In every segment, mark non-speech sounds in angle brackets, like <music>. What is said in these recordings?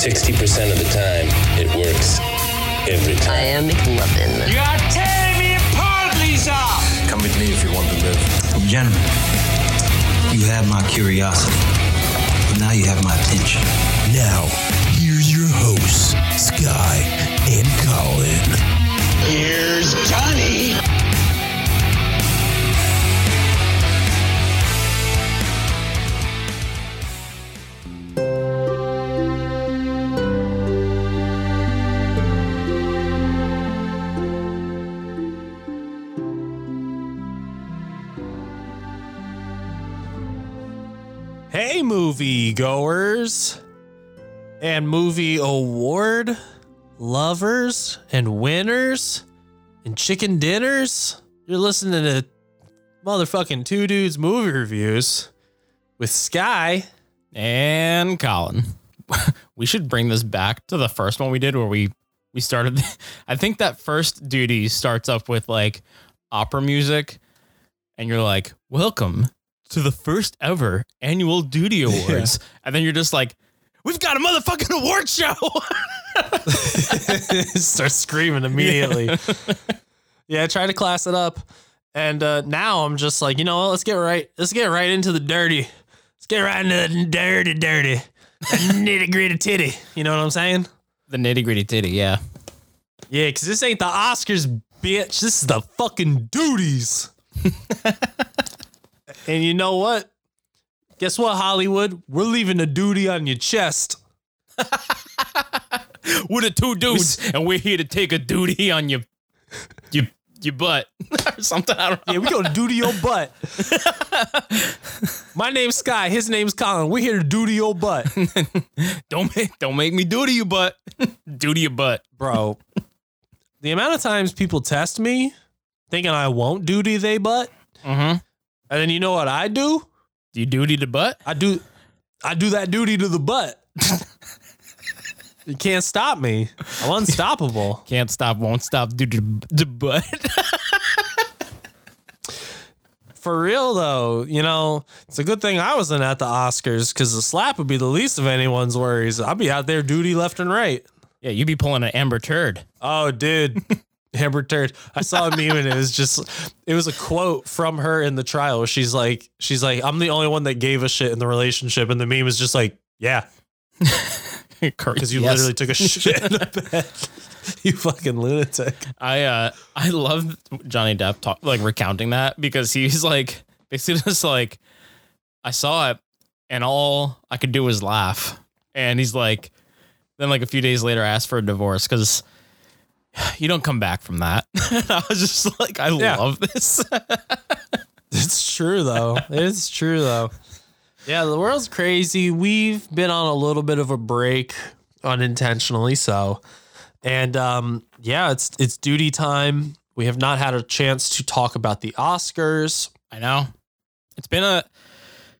60% of the time, it works every time. I time. am McLovin. You are tearing me apart, Lisa! Come with me if you want to live. Gentlemen, you have my curiosity, but now you have my attention. Now, here's your hosts, Sky and Colin. Here's Johnny. Hey, movie goers and movie award lovers and winners and chicken dinners. You're listening to motherfucking two dudes movie reviews with Sky. and Colin. <laughs> we should bring this back to the first one we did where we we started <laughs> I think that first duty starts up with like opera music and you're like, "Welcome to the first ever annual duty <laughs> awards." And then you're just like, "We've got a motherfucking award show." <laughs> <laughs> Start screaming immediately. yeah, try to class it up. And uh, now I'm just like, you know what? Let's get right. Let's get right into the dirty. Let's get right into the dirty, dirty, nitty gritty titty. You know what I'm saying? the nitty-gritty titty, yeah. Yeah, because this ain't the Oscars, bitch. This is the fucking duties. And you know what? Guess what, Hollywood? We're leaving a duty on your chest. <laughs> We're the two dudes and we're here to take a duty on your your your butt <laughs> or something. I don't know. Yeah, we gonna do to your butt. <laughs> My name's Sky. His name's Colin. We're here to do to your butt, Don't make don't make me do to you butt. do to your butt. bro. The amount of times people test me, thinking I won't do to they butt, Mm-hmm. And then you know what I do? Do you duty to butt? I do, I do that duty to the butt. <laughs> you can't stop me. I'm unstoppable. <laughs> Can't stop, won't stop, do to the butt. <laughs> For real though, you know, it's a good thing I wasn't at the Oscars because the slap would be the least of anyone's worries. I'd be out there duty left and right. yeah, you'd be pulling an Amber Turd. Oh, dude. Amber Turd. I saw a meme and it was just it was a quote from her in the trial. She's like, she's like, I'm the only one that gave a shit in the relationship. And the meme is just like, yeah, <laughs> because you Yes. literally took a <laughs> shit in the bed. <laughs> you fucking lunatic. I uh I love Johnny Depp talk like recounting that because he's like basically just like I saw it and all I could do was laugh. And he's like then like a few days later I asked for a divorce because you don't come back from that. <laughs> I was just like, I Yeah. love this. <laughs> It's true though. It's true though. Yeah, the world's crazy. We've been on a little bit of a break unintentionally so. And um yeah, it's it's duty time. We have not had a chance to talk about the Oscars. I know. It's been a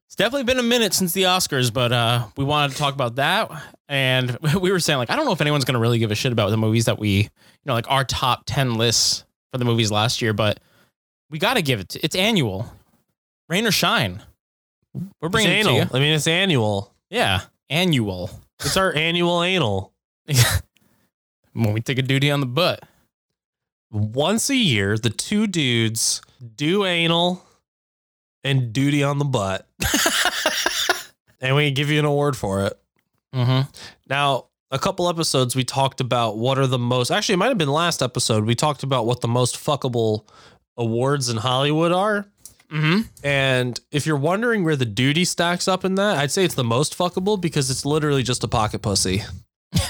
it's definitely been a minute since the Oscars, but uh we wanted to talk about that and <laughs> we were saying like I don't know if anyone's going to really give a shit about the movies that we, you know, like our top 10 lists for the movies last year, but we got to give it to, it's annual. Rain or shine. We're It's bringing it to you. I mean, it's annual. Yeah, annual. It's our annual anal. <laughs> when we take a duty on the butt. Once a year, the two dudes do anal and duty on the butt. <laughs> and we give you an award for it. Mhm. Now, a couple episodes we talked about what are the most actually it might have been last episode. We talked about what the most fuckable awards in Hollywood are. Mhm. And if you're wondering where the duty stacks up in that, I'd say it's the most fuckable because it's literally just a pocket pussy. <laughs>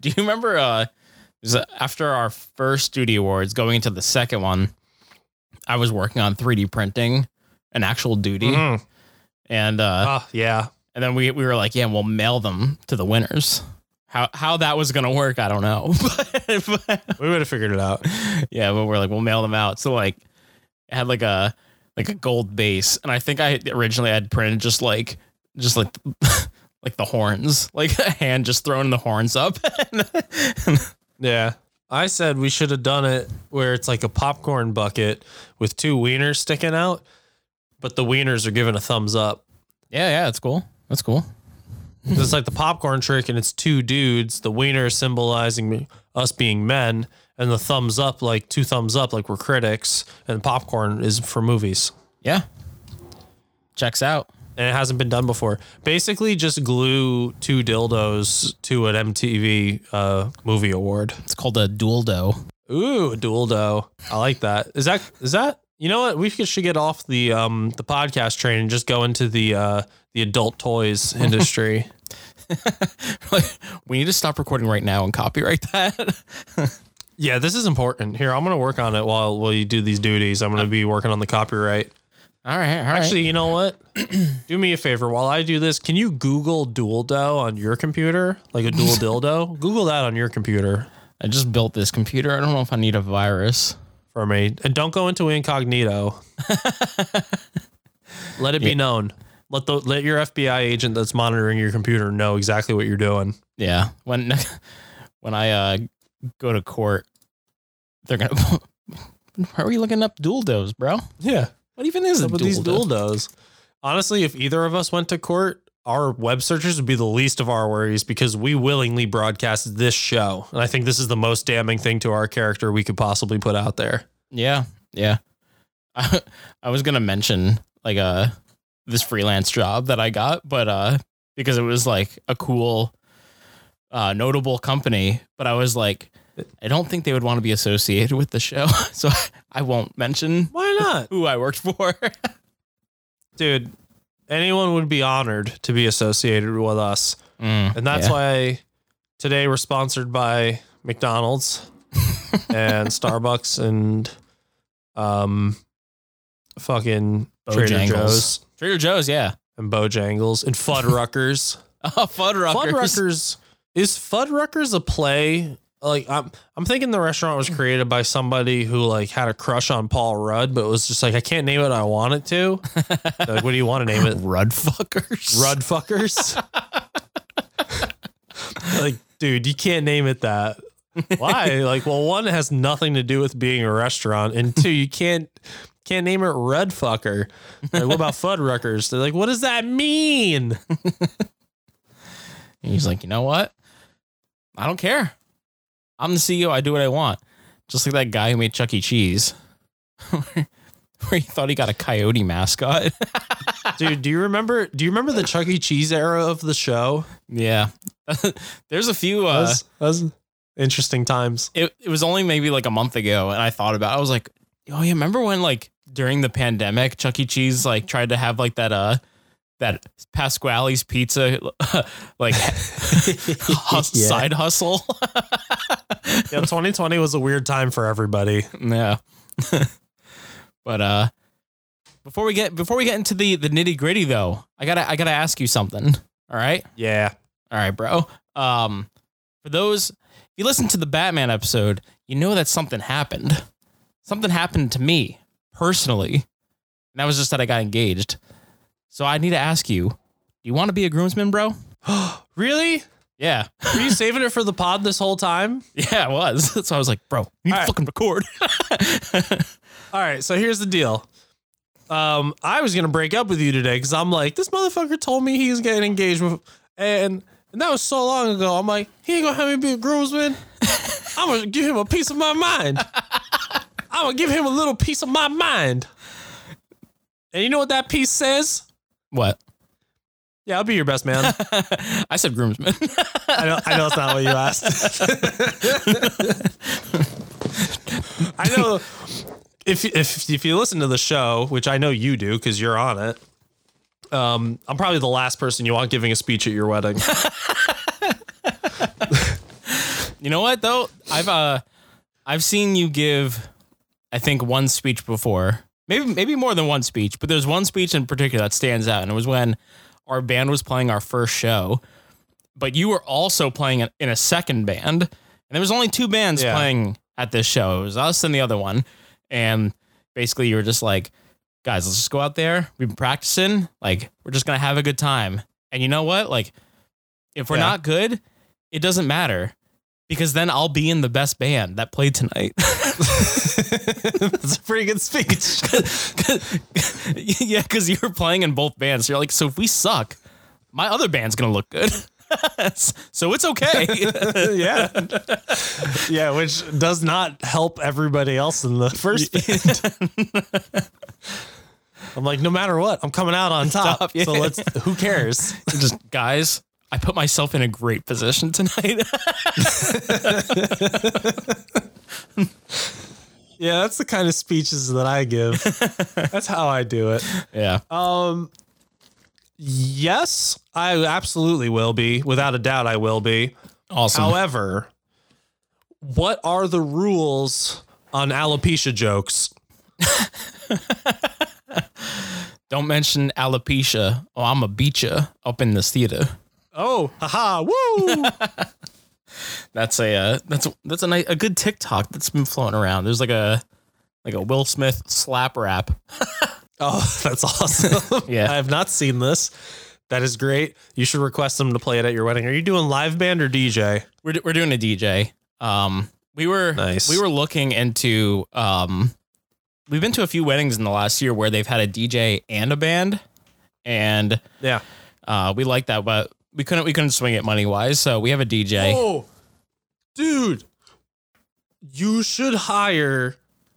Do you remember uh after our first Duty awards going into the second one, I was working on 3D printing an actual duty Mhm. and uh Oh, yeah. And then we we were like, yeah, we'll mail them to the winners. How how that was gonna work, I don't know. <laughs> but, We would have figured it out. yeah, but we're like, we'll mail them out. So like, it had like a like a gold base, and I think I originally had printed just like just like <laughs> like the horns, like a hand just throwing the horns up. <laughs> Yeah. I said we should have done it where it's like a popcorn bucket with two wieners sticking out, but the wieners are giving a thumbs up. yeah, yeah, that's cool. That's cool. it's like the popcorn trick, and it's two dudes. The wiener symbolizing me- us being men, and the thumbs up, like two thumbs up, like we're critics, and popcorn is for movies. Yeah, checks out. And it hasn't been done before. Basically, just glue two dildos to an MTV uh, movie award. It's called a dual dough. Ooh, a dildo. I like that. Is that is that? You know what? We should should get off the um the podcast train and just go into the uh the adult toys <laughs> industry. <laughs> we need to stop recording right now and copyright that. <laughs> yeah, this is important. Here, I'm gonna work on it while while you do these duties. I'm gonna uh, be working on the copyright. all right, all right. Actually, you know what? <clears throat> do me a favor while I do this. Can you Google dual dough on your computer, like a dual dildo? Google that on your computer I just built this computer. I don't know if I need a virus. for me, and don't go into incognito. let it be known. Let the let your FBI agent that's monitoring your computer know exactly what you're doing. Yeah, when <laughs> when I uh go to court, they're gonna. <laughs> Why are we looking up dual does, bro? Yeah, What even is a with dual these dildos. Honestly, if either of us went to court, our web searches would be the least of our worries because we willingly broadcast this show, and I think this is the most damning thing to our character we could possibly put out there. Yeah, yeah. I, <laughs> I was gonna mention like uh this freelance job that I got, but uh because it was like a cool, uh notable company, but I was like, I don't think they would want to be associated with the show, <laughs> so I won't mention Why not, <laughs> who I worked for. <laughs> dude? Anyone would be honored to be associated with us. Mm, And that's yeah. why today we're sponsored by McDonald's and Starbucks and um fucking Trader Joe's Trader Joe's, yeah. and Bojangles and Fuddruckers. <laughs> Oh, Fuddruckers. Fuddruckers is Fuddruckers a play? Like I'm I'm thinking the restaurant was created by somebody who like had a crush on Paul Rudd, but was just like I can't name it. I want it to. <laughs> Like, what do you want to name it? Rudd fuckers. Rudd fuckers. <laughs> like, dude, you can't name it that. Why? like, well, one it has nothing to do with being a restaurant, and two, you can't can't name it Red Fucker. Like, what about Fuddruckers? They're like, what does that mean? And <laughs> he's like, you know what? I don't care. I'm the CEO. I do what I want. Just like that guy who made Chuck E. Cheese, <laughs> where he thought he got a coyote mascot. <laughs> Dude, do you remember? Do you remember the Chuck E. Cheese era of the show? yeah, there's a few. That Uh, was, that was interesting times. it it was only maybe like a month ago, and I thought about. it. I was like, oh yeah, remember when like during the pandemic, Chuck E. Cheese like tried to have like that uh that Pasqually's pizza <laughs> like <laughs> hus- Yeah. side hustle. <laughs> Yeah, 2020 was a weird time for everybody. Yeah. but uh before we get before we get into the the nitty gritty though, I gotta I gotta ask you something. All right? Yeah. All right, bro. Um for those if you listen to the Batman episode, you know that something happened. Something happened to me personally. And that was just that I got engaged. So I need to ask you, do you want to be a groomsman, bro? <gasps> Really? Yeah. Were you saving it for the pod this whole time? <laughs> Yeah, I was. <laughs> So I was like, bro, you right. fucking record. <laughs> All right, so here's the deal. Um, I was gonna break up with you today because I'm like, this motherfucker told me he was getting engaged with, and and that was so long ago. I'm like, he ain't gonna have me be a groomsman. I'm gonna give him a piece of my mind. I'm gonna give him a little piece of my mind. And you know what that piece says? what? Yeah, I'll be your best man. <laughs> I said groomsman. <laughs> I know, I know it's not what you asked. <laughs> I know if if if you listen to the show, which I know you do because you're on it. Um, I'm probably the last person you want giving a speech at your wedding. you know what though? I've uh I've seen you give I think one speech before. Maybe maybe more than one speech, but there's one speech in particular that stands out and it was when our band was playing our first show, but you were also playing in- a second band, and there was only two bands Yeah. playing at this show. It was us and the other one, and basically you were just like, guys, let's just go out there. We've been practicing. Like we're just gonna have a good time. And you know what? Like if we're Yeah. not good, it doesn't matter. Because then I'll be in the best band that played tonight. <laughs> <laughs> <laughs> That's a pretty good speech. <laughs> yeah, because you were playing in both bands. So you're like, so if we suck, my other band's gonna look good. <laughs> so it's okay. yeah. Yeah, which does not help everybody else in the first band. I'm like, no matter what, I'm coming out on top. Top, yeah. So let's who cares? Just guys, I put myself in a great position tonight. Yeah, that's the kind of speeches that I give. <laughs> That's how I do it. yeah. Um yes, I absolutely will be. Without a doubt I will be. awesome. However, what are the rules on alopecia jokes? <laughs> Don't mention alopecia. Oh, I'm a beat ya up in this theater. Oh, haha, woo! <laughs> That's a uh, that's that's a nice, a good TikTok that's been floating around. There's like a like a Will Smith slap rap. <laughs> oh, that's awesome. <laughs> Yeah. I have not seen this. That is great. You should request them to play it at your wedding. Are you doing live band or DJ? We're we're doing a DJ. Um, we were Nice. we were looking into um, we've been to a few weddings in the last year where they've had a DJ and a band, and Yeah. uh, we like that, but we couldn't we couldn't swing it money wise, so we have a DJ. Oh, dude, you should hire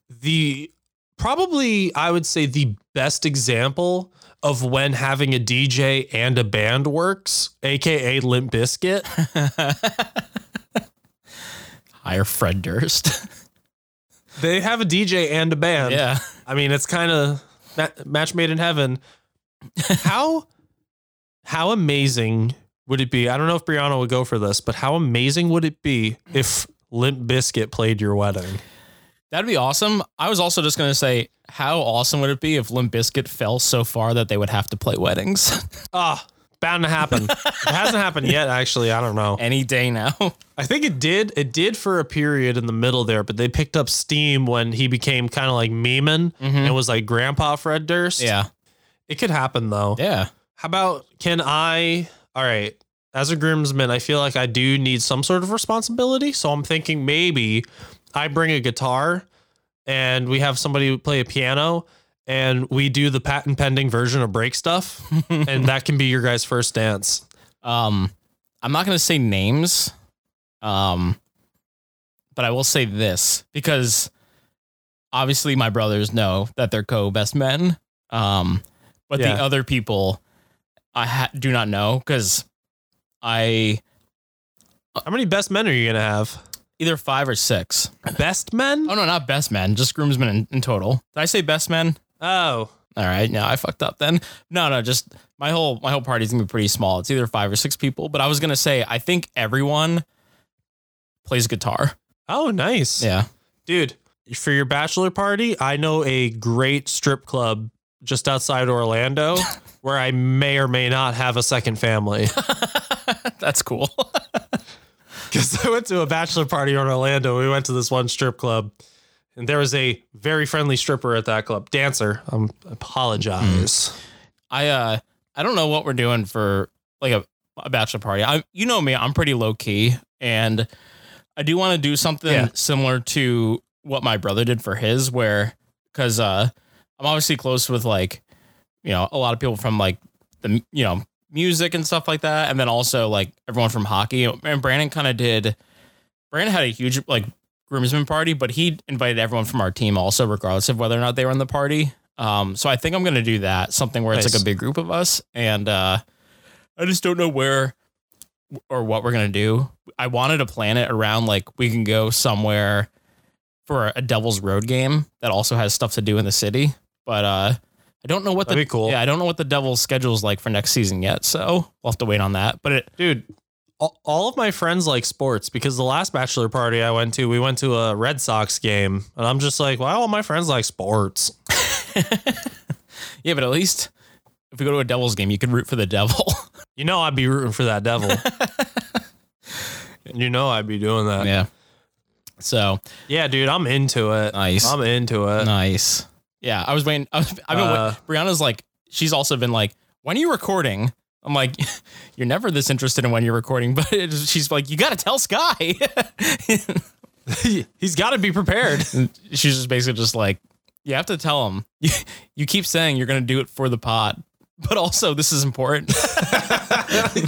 the probably I would say the best example of when having a DJ and a band works, aka Limp Bizkit. <laughs> Hire Fred Durst. <laughs> they have a DJ and a band. yeah, I mean, it's kind of ma- match made in heaven. <laughs> How how amazing would it be? I don't know if Brianna would go for this, but how amazing would it be if Limp Bizkit played your wedding? that'd be awesome. I was also just gonna say, how awesome would it be if Limp Bizkit fell so far that they would have to play weddings <laughs> Ah, bound to happen. it hasn't happened yet, actually. I don't know. any day now? <laughs> I think it did. It did for a period in the middle there, but they picked up steam when he became kind of like memeing and was like Grandpa Fred Durst. yeah, It could happen though. yeah. How about can I? All right. As a groomsman, I feel like I do need some sort of responsibility. So I'm thinking maybe I bring a guitar and we have somebody play a piano and we do the patent pending version of break stuff. <laughs> and that can be your guys' first dance. Um, I'm not gonna say names, um, but I will say this because obviously my brothers know that they're co-best men. Um, but Yeah. the other people I ha- do not know because I uh, How many best men are you going to have? either five or six. Best men? Oh no, not best men, just groomsmen in, in total. Did I say best men? Oh. All right, no, I fucked up then. No, no, just my whole my whole party's gonna be pretty small. It's either five or six people, but I was gonna say I think everyone plays guitar. Oh, nice. Yeah. Dude, for your bachelor party, I know a great strip club just outside Orlando <laughs> where I may or may not have a second family. <laughs> That's cool. <laughs> Because I went to a bachelor party in Orlando. We went to this one strip club, and there was a very friendly stripper at that club. Dancer. Um, apologize. I uh I don't know what we're doing for like a, a bachelor party. I you know me, I'm pretty low key and I do want to do something Yeah. similar to what my brother did for his where cuz uh I'm obviously close with like you know a lot of people from like the you know music and stuff like that. And then also like everyone from hockey. And Brandon kind of did Brandon had a huge like groomsmen party but he invited everyone from our team also regardless of whether or not they were in the party. Um so I think I'm going to do that something where it's like a big group of us. And uh I just don't know where or what we're gonna do. I wanted to plan it around like we can go somewhere for a Devil's Road game that also has stuff to do in the city, but uh, I don't know what That'd the cool. Yeah, I don't know what the Devil's schedule is like for next season yet, so we'll have to wait on that. But it, Dude, all, all of my friends like sports because the last bachelor party I went to, we went to a Red Sox game. And I'm just like, why all my friends like sports. <laughs> yeah, but at least if we go to a Devils game, you can root for the devil. <laughs> You know I'd be rooting for that devil. <laughs> you know I'd be doing that. yeah. So Yeah, dude, I'm into it. Nice. I'm into it. nice. Yeah, I was waiting. I was, <laughs> I've been. Uh, wait- Brianna's like, she's also been like, when are you recording? I'm like, <laughs> you're never this interested in when you're recording, <laughs> but she's like, you got to tell Sky. He's got to be prepared. And she's just basically just like, you have to tell him. You, you keep saying you're going to do it for the pod, but also this is important.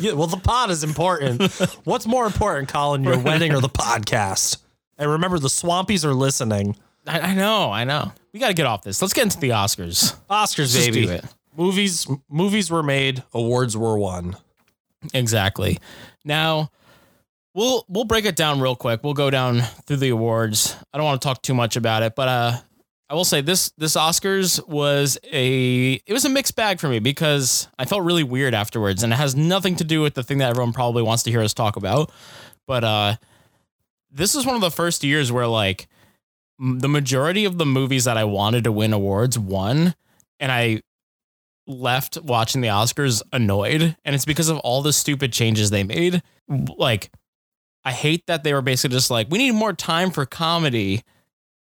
Yeah, well, the pod is important. What's more important, Colin, your wedding or the podcast? And remember, the Swampies are listening. I, I know, I know. We got to get off this. Let's get into the Oscars. Oscars, Let's baby. do it. Movies, movies were made. Awards were won. Exactly. Now, we'll we'll break it down real quick. We'll go down through the awards. I don't want to talk too much about it, but uh I will say this this Oscars was a it was a mixed bag for me because I felt really weird afterwards and it has nothing to do with the thing that everyone probably wants to hear us talk about. But uh this is one of the first years where like the majority of the movies that I wanted to win awards won and I left watching the Oscars annoyed, and it's because of all the stupid changes they made. Like, I hate that they were basically just like, we need more time for comedy,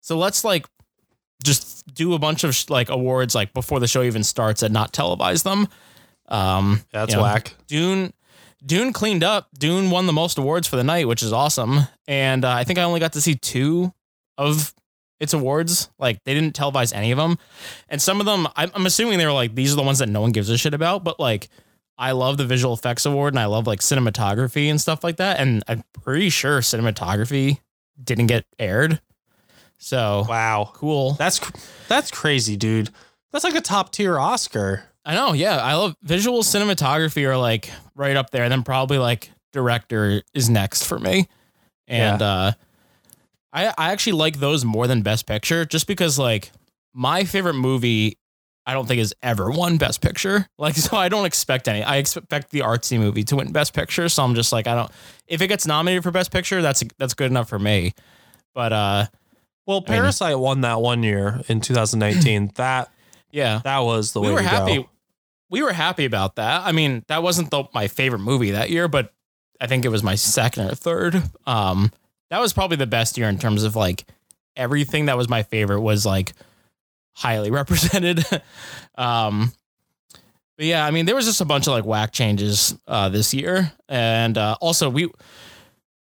so let's like just do a bunch of sh- like awards like before the show even starts and not televise them. Um, That's you know, whack. Dune. Dune cleaned up. Dune won the most awards for the night, which is awesome. And uh, I think I only got to see two of its awards. Like they didn't televise any of them, and some of them I'm, I'm assuming they were like these are the ones that no one gives a shit about. But like I love the visual effects award and I love like cinematography and stuff like that. And I'm pretty sure cinematography didn't get aired. So Wow. cool. That's that's crazy, dude. That's like a top tier Oscar. I know. Yeah, I love visual cinematography are like right up there. And then probably like director is next for me. And uh I I actually like those more than best picture just because like my favorite movie I don't think has ever won best picture. <laughs> Like so I don't expect any. I expect the artsy movie to win best picture, so I'm just like I don't if it gets nominated for best picture, that's that's good enough for me. But uh Well, I mean- Parasite won that one year in 2019. <laughs> that yeah. that was the we way were happy. go. We were happy about that. I mean, that wasn't the, my favorite movie that year, but I think it was my second or third. Um, that was probably the best year in terms of like everything that was my favorite was like highly <laughs> represented. um, but yeah, I mean, there was just a bunch of like whack changes uh, this year, and uh, also we.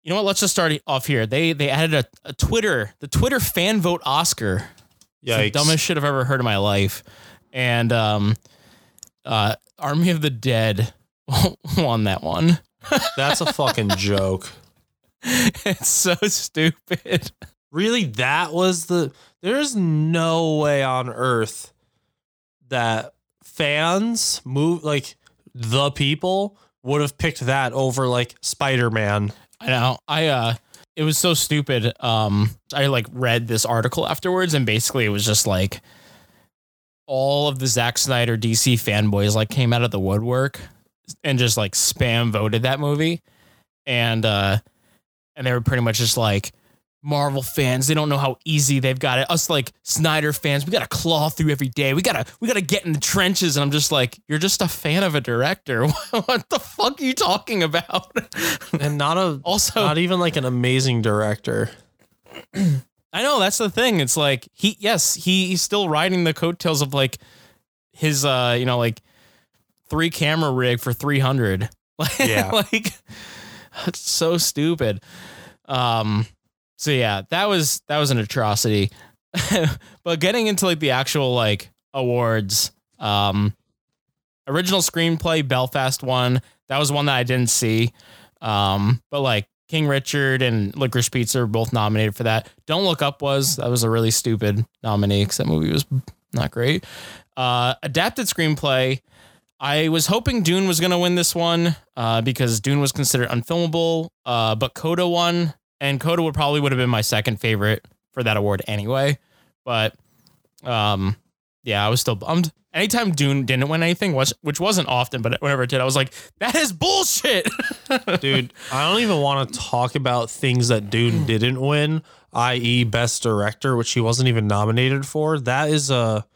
You know what? Let's just start off here. They they added a, a Twitter, the Twitter fan vote Oscar. Yeah, the dumbest shit I've ever heard in my life. And um, uh, Army of the Dead <laughs> won that one. That's a fucking joke. <laughs> <laughs> it's so stupid. Really, that was the. There's no way on earth that fans move like the people would have picked that over like Spider Man. I know. I uh, it was so stupid. Um, I like read this article afterwards, and basically it was just like all of the Zack Snyder DC fanboys like came out of the woodwork and just like spam voted that movie, and uh, and they were pretty much just like. Marvel fans, they don't know how easy they've got it. Us like Snyder fans, we gotta claw through every day. We gotta we gotta get in the trenches. And I'm just like, you're just a fan of a director. <laughs> what the fuck are you talking about? <laughs> And not a Also- not even like an amazing director. <clears throat> I know that's the thing. It's like he, yes, he, he's still riding the coattails of like his, uh, you know, like three camera rig for three hundred. Like, <laughs> Yeah. like <laughs> it's so stupid. Um, so yeah, that was that was an atrocity. <laughs> but getting into like the actual like awards, um, original screenplay Belfast won. That was one that I didn't see. Um, but like King Richard and Licorice Pizza were both nominated for that. Don't Look Up was that was a really stupid nominee because that movie was not great. Uh, adapted screenplay. I was hoping Dune was going to win this one uh, because Dune was considered unfilmable, uh, but Coda won, and Coda would probably would have been my second favorite for that award anyway. But um, yeah, I was still bummed. Anytime Dune didn't win anything, which which wasn't often, but whenever it did, I was like, that is bullshit. <laughs> Dude, I don't even want to talk about things that Dune didn't win, i.e., Best Director, which he wasn't even nominated for. That is a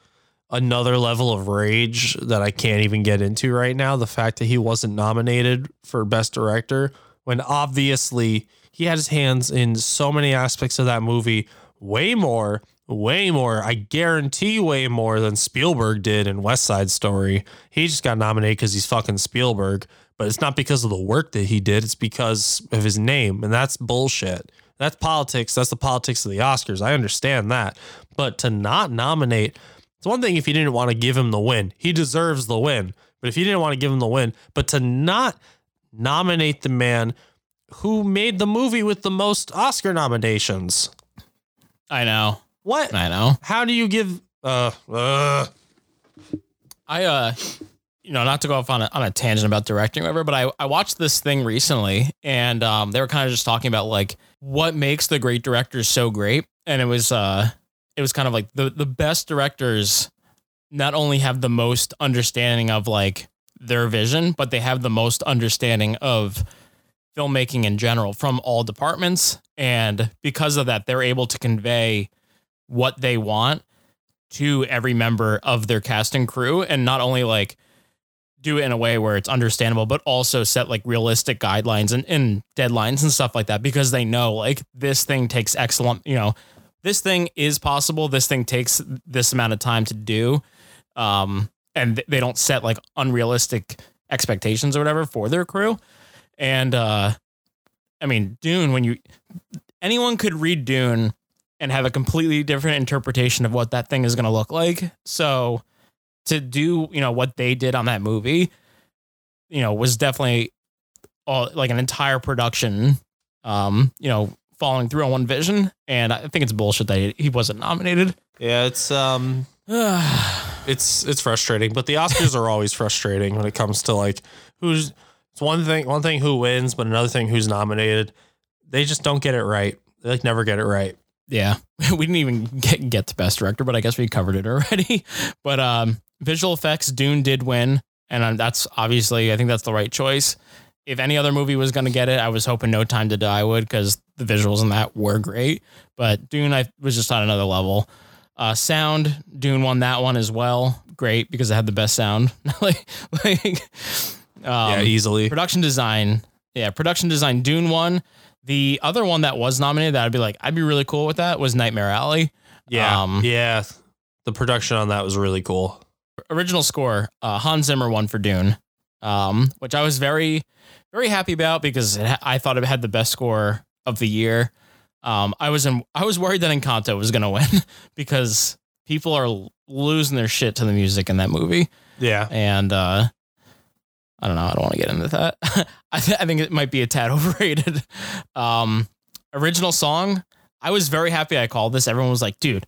another level of rage that I can't even get into right now. The fact that he wasn't nominated for Best Director when obviously he had his hands in so many aspects of that movie, way more, way more. I guarantee way more than Spielberg did in West Side Story. He just got nominated because he's fucking Spielberg, but it's not because of the work that he did. It's because of his name, and that's bullshit. That's politics. That's the politics of the Oscars. I understand that. But to not nominate, it's one thing if you didn't want to give him the win. He deserves the win. But if you didn't want to give him the win, but to not nominate the man who made the movie with the most Oscar nominations. I know. What? I know. How do you give uh uh I uh you know, not to go off on a, on a tangent about directing or whatever, but I, I watched this thing recently and um they were kind of just talking about like what makes the great directors so great. And it was uh it was kind of like the the best directors not only have the most understanding of like their vision, but they have the most understanding of filmmaking in general from all departments. And because of that, they're able to convey what they want to every member of their cast and crew and not only like do it in a way where it's understandable, but also set like realistic guidelines and, and deadlines and stuff like that because they know like this thing takes excellent, you know, this thing is possible. This thing takes this amount of time to do. Um, and they don't set like unrealistic expectations or whatever for their crew. And uh, I mean, Dune, when you anyone could read Dune and have a completely different interpretation of what that thing is going to look like. So to do, you know, what they did on that movie, you know, was definitely all, like an entire production, um, you know, following through on one vision. And I think it's bullshit that he, wasn't nominated. Yeah, it's um <sighs> it's it's frustrating, but the Oscars are always frustrating when it comes to like who's it's one thing one thing who wins, but another thing who's nominated. They just don't get it right. They like never get it right. Yeah, <laughs> we didn't even get, get to best director, but I guess we covered it already. <laughs> But um, visual effects, Dune did win, and um, that's obviously I think that's the right choice. If any other movie was going to get it, I was hoping No Time to Die would because the visuals in that were great. But Dune, I was just on another level. Uh, sound, Dune won that one as well. Great because it had the best sound. <laughs> like, like um, yeah, easily. Production design, yeah, production design. Dune won. The other one that was nominated that I'd be like, I'd be really cool with that was Nightmare Alley. Yeah, Um, yeah. The production on that was really cool. Original score, uh, Hans Zimmer won for Dune, um, which I was very, very happy about because ha- I thought it had the best score of the year. Um, I was in, I was worried that Encanto was gonna win <laughs> because people are losing their shit to the music in that movie. Yeah, and uh I don't know. I don't want to get into that. <laughs> I, th- I think it might be a tad <laughs> overrated. Um, original song. I was very happy I called this. Everyone was like, "Dude,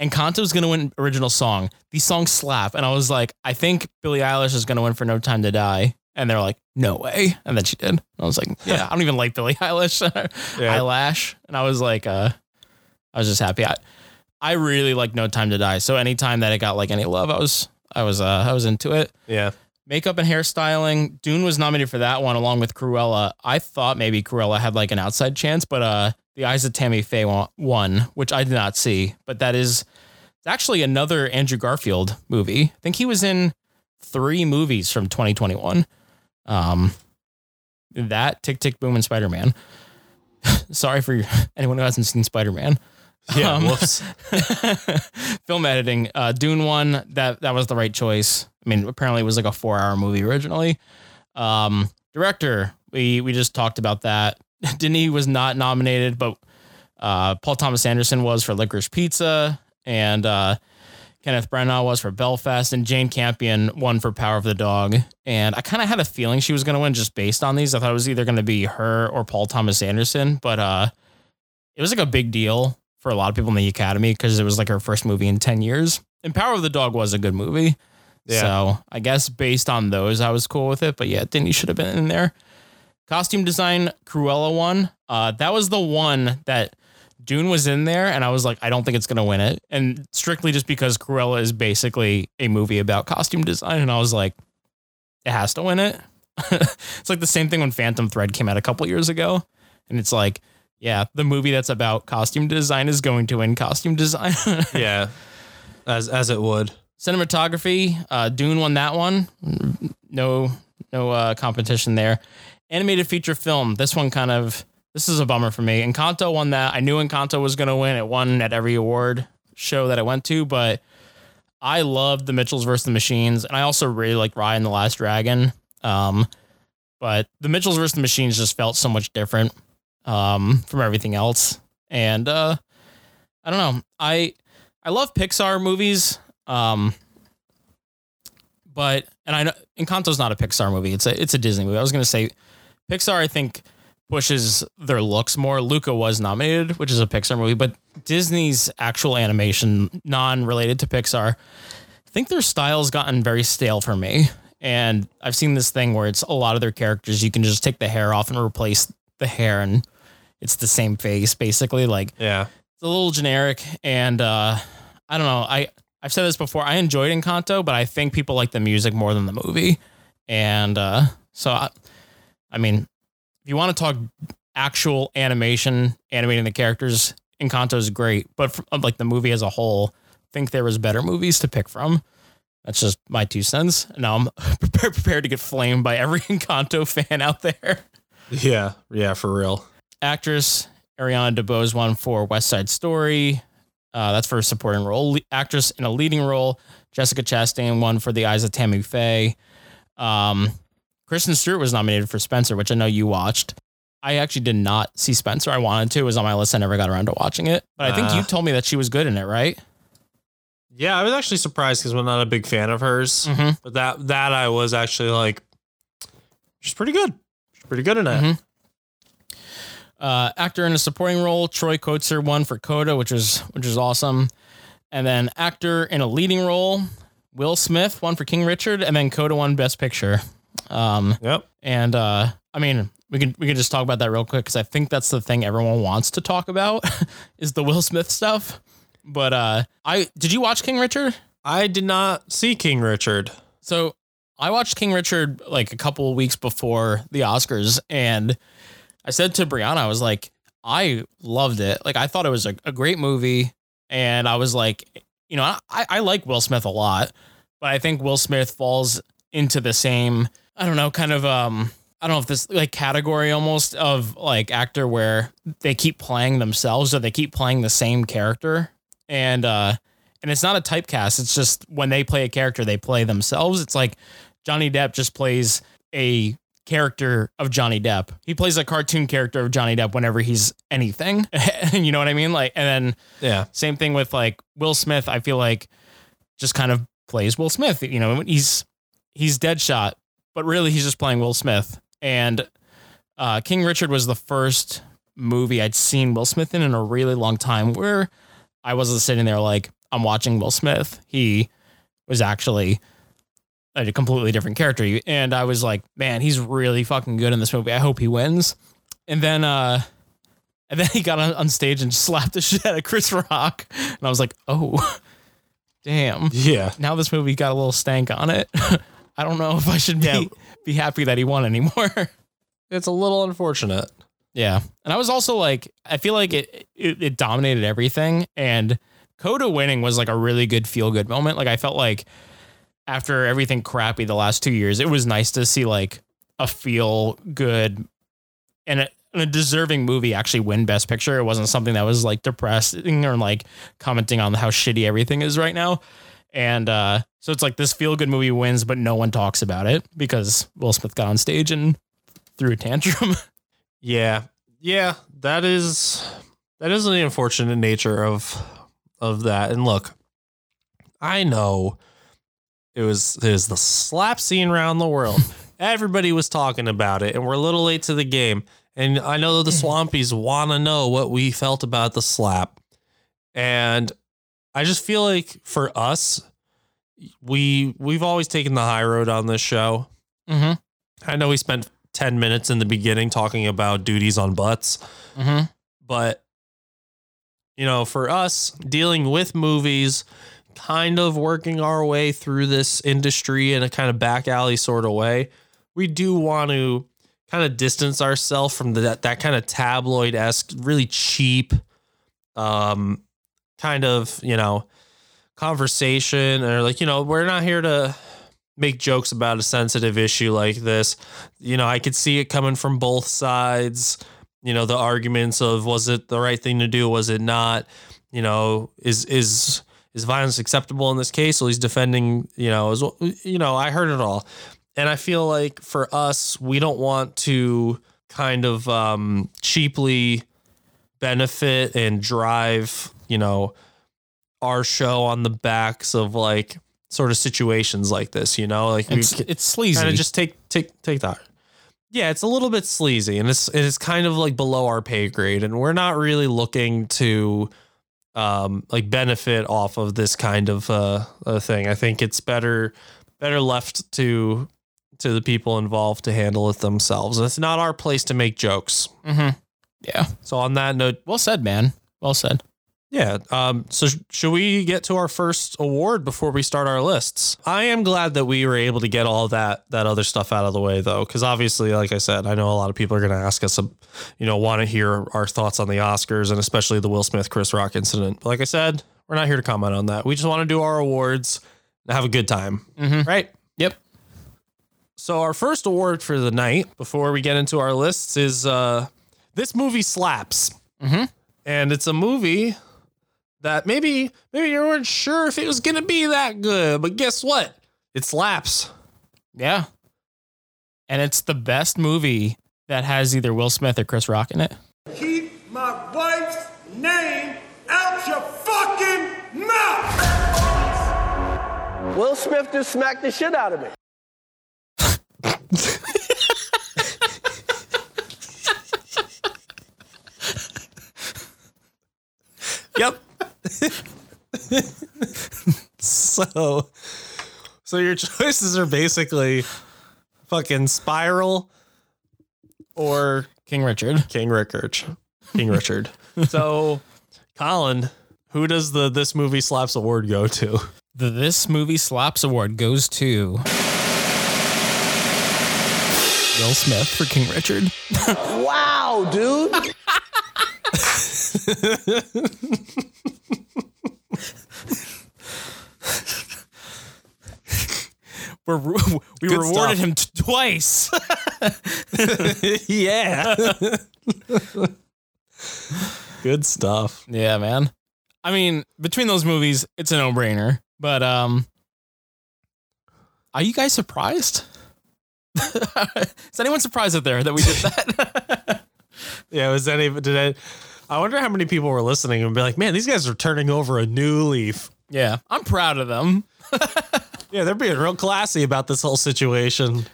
Encanto's gonna win original song. These songs slap." And I was like, "I think Billie Eilish is gonna win for No Time to Die." And they're like, "No way!" And then she did. And I was like, "Yeah, I don't even like Billie Eilish, <laughs> Yeah. eyelash." And I was like, uh, "I was just happy." I, I really like No Time to Die. So anytime that it got like any love, I was, I was, uh, I was into it yeah. makeup and hairstyling. Dune was nominated for that one along with Cruella. I thought maybe Cruella had like an outside chance, but uh, The Eyes of Tammy Faye won, which I did not see. But that is actually another Andrew Garfield movie. I think he was in three movies from 2021. Um, that Tick Tick Boom and Spider Man. <laughs> Sorry for <laughs> anyone who hasn't seen Spider Man. Yeah, Um, <laughs> film editing. Uh, Dune won that that was the right choice. I mean, apparently it was like a four hour movie originally. Um, director, we we just talked about that. <laughs> Denis was not nominated, but uh, Paul Thomas Anderson was for Licorice Pizza, and uh, Kenneth Branagh was for Belfast, and Jane Campion won for Power of the Dog. And I kind of had a feeling she was going to win just based on these. I thought it was either going to be her or Paul Thomas Anderson, but uh, it was like a big deal for a lot of people in the Academy because it was like her first movie in 10 years. And Power of the Dog was a good movie. Yeah. So I guess based on those, I was cool with it. But yeah, Denis should have been in there. Costume design, Cruella won. Uh, that was the one that Dune was in there, and I was like, I don't think it's gonna win it. And strictly just because Cruella is basically a movie about costume design, and I was like, it has to win it. <laughs> it's like the same thing when Phantom Thread came out a couple years ago, and it's like, yeah, the movie that's about costume design is going to win costume design. <laughs> yeah, as as it would. cinematography, uh, Dune won that one. No, no uh, competition there. Animated feature film. This one kind of this is a bummer for me. Encanto won that. I knew Encanto was going to win. It won at every award show that I went to, but I loved the Mitchells versus the Machines, and I also really like Raya and the Last Dragon. Um, but the Mitchells versus the Machines just felt so much different um, from everything else, and uh, I don't know. I I love Pixar movies, um, but and I know Encanto's not a Pixar movie. It's a it's a Disney movie. I was gonna say Pixar. I think pushes their looks more. Luca was nominated, which is a Pixar movie, but Disney's actual animation, non-related to Pixar, I think their style's gotten very stale for me. And I've seen this thing where it's a lot of their characters you can just take the hair off and replace the hair and it's the same face basically like Yeah. it's a little generic and uh I don't know. I I've said this before. I enjoyed Encanto, but I think people like the music more than the movie. And uh so I I mean, if you want to talk actual animation, animating the characters, Encanto is great, but from, like the movie as a whole, I think there was better movies to pick from. That's just my two cents. Now I'm <laughs> prepared, prepared to get flamed by every <laughs> Encanto fan out there. Yeah. Yeah, for real. Actress Ariana DeBose won for West Side Story. Uh, that's for a supporting role. Le- actress in a leading role, Jessica Chastain won for The Eyes of Tammy Faye. Um, Kristen Stewart was nominated for Spencer, which I know you watched. I actually did not see Spencer. I wanted to. It was on my list. I never got around to watching it. But I think Ah. you told me that she was good in it, right? Yeah, I was actually surprised because I'm not a big fan of hers. Mhm. But that that I was actually like, she's pretty good. She's pretty good in it. Mhm. Uh, actor in a supporting role, Troy Kotsur won for Coda, which was which is awesome. And then actor in a leading role, Will Smith won for King Richard, and then Coda won Best Picture. Um, Yep. and uh, I mean, we can we can just talk about that real quick because I think that's the thing everyone wants to talk about <laughs> is the Will Smith stuff. But uh, I did you watch King Richard? I did not see King Richard. So I watched King Richard like a couple of weeks before the Oscars, and I said to Brianna, I was like, I loved it. Like I thought it was a, a great movie, and I was like, you know, I, I like Will Smith a lot, but I think Will Smith falls into the same, I don't know, kind of um. I don't know if this like category almost of like actor where they keep playing themselves or they keep playing the same character and uh and it's not a typecast. It's just when they play a character, they play themselves. It's like Johnny Depp just plays a character of Johnny Depp. He plays a cartoon character of Johnny Depp whenever he's anything. <laughs> you know what I mean? Like, and then Yeah. same thing with like Will Smith. I feel like just kind of plays Will Smith. You know, when he's he's Deadshot, but really he's just playing Will Smith. And uh, King Richard was the first movie I'd seen Will Smith in in a really long time where I wasn't sitting there like I'm watching Will Smith. He was actually a completely different character, and I was like, man, he's really fucking good in this movie. I hope he wins. And then, uh, and then he got on, on stage and slapped the <laughs> shit out of Chris Rock, and I was like, oh, <laughs> damn. Yeah. Now this movie got a little stank on it. <laughs> I don't know <laughs> if I should be Yeah. be happy that he won anymore. <laughs> It's a little unfortunate. Yeah. And I was also like, I feel like it, it, it dominated everything. And Coda winning was like a really good feel good moment. Like I felt like after everything crappy the last two years, it was nice to see like a feel good and a, and a deserving movie actually win Best Picture. It wasn't something that was like depressing or like commenting on how shitty everything is right now. And uh, so it's like this feel good movie wins, but no one talks about it because Will Smith got on stage and threw a tantrum. <laughs> Yeah. Yeah. That is that is the unfortunate nature of of that. And look, I know it was it was the slap scene around the world. <laughs> Everybody was talking about it, and we're a little late to the game. And I know the <laughs> Swampies want to know what we felt about the slap. And I just feel like for us, we we've always taken the high road on this show. mm-hmm. I know we spent 10 minutes in the beginning talking about duties on butts, Mm-hmm. but you know, for us dealing with movies, kind of working our way through this industry in a kind of back alley sort of way, we do want to kind of distance ourselves from the, that, that kind of tabloid esque, really cheap, um, kind of, you know, conversation or like, you know, we're not here to make jokes about a sensitive issue like this. You know, I could see it coming from both sides. You know, the arguments of was it the right thing to do, was it not? You know, is is is violence acceptable in this case? Well, he's defending, you know, as you know, I heard it all. And I feel like for us, we don't want to kind of um cheaply benefit and drive, you know, our show on the backs of like sort of situations like this, you know, like It's, it's sleazy. kind of just take take take that. Yeah, it's a little bit sleazy, and it's it's kind of like below our pay grade, and we're not really looking to um like benefit off of this kind of uh, uh thing. I think it's better better left to to the people involved to handle it themselves. It's not our place to make jokes. hmm Yeah. So on that note, Well said, man. Well said. Yeah. Um, so sh- should we get to our first award before we start our lists? I am glad that we were able to get all that that other stuff out of the way, though, because obviously, like I said, I know a lot of people are going to ask us, um, you know, want to hear our thoughts on the Oscars and especially the Will Smith Chris Rock incident. But like I said, we're not here to comment on that. We just want to do our awards and have a good time, Mhm. right? Yep. So our first award for the night, before we get into our lists, is uh, this movie slaps, Mm-hmm. and it's a movie that maybe maybe you weren't sure if it was gonna be that good, but guess what? It slaps. Yeah. And it's the best movie that has either Will Smith or Chris Rock in it. Keep my wife's name out your fucking mouth! Will Smith just smacked the shit out of me. <laughs> Yep. So so your <laughs> choices are basically fucking Spiral or King Richard. King Richard. King Richard. <laughs> so Colin, who does the this movie slaps award go to? The This Movie Slaps Award goes to Will Smith for King Richard. <laughs> Wow, dude. We're, we Good rewarded stuff. him t- twice. <laughs> yeah. Good stuff. yeah, man. I mean, between those movies, it's a no-brainer. But um are you guys surprised? <laughs> Is anyone surprised out there that we did that? <laughs> Yeah, was that even did I I wonder how many people were listening and be like, man, these guys are turning over a new leaf. yeah, I'm proud of them. <laughs> Yeah, they're being real classy about this whole situation.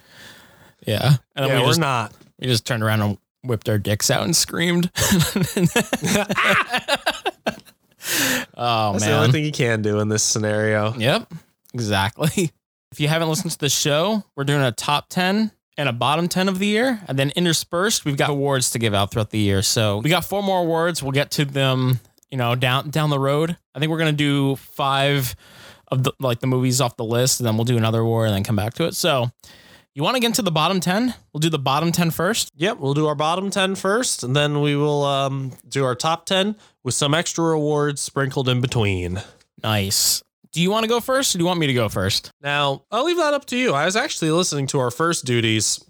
Yeah. And yeah, we we're just, not. we just turned around and whipped our dicks out and screamed. <laughs> oh That's the man. only thing you can do in this scenario. Yep, exactly. <laughs> If you haven't listened to the show, we're doing a top 10 and a bottom 10 of the year. And then interspersed, we've got awards to give out throughout the year. So we got four more awards. We'll get to them, you know, down down the road. I think we're to do five of the like the movies off the list and then we'll do another award and then come back to it. So you want to get into the bottom 10? We'll do the bottom 10 first. Yep, we'll do our bottom 10 first, and then we will um, do our top 10 with some extra awards sprinkled in between. Nice. Do you want to go first or do you want me to go first? Now, I'll leave that up to you. I was actually listening to our first duties,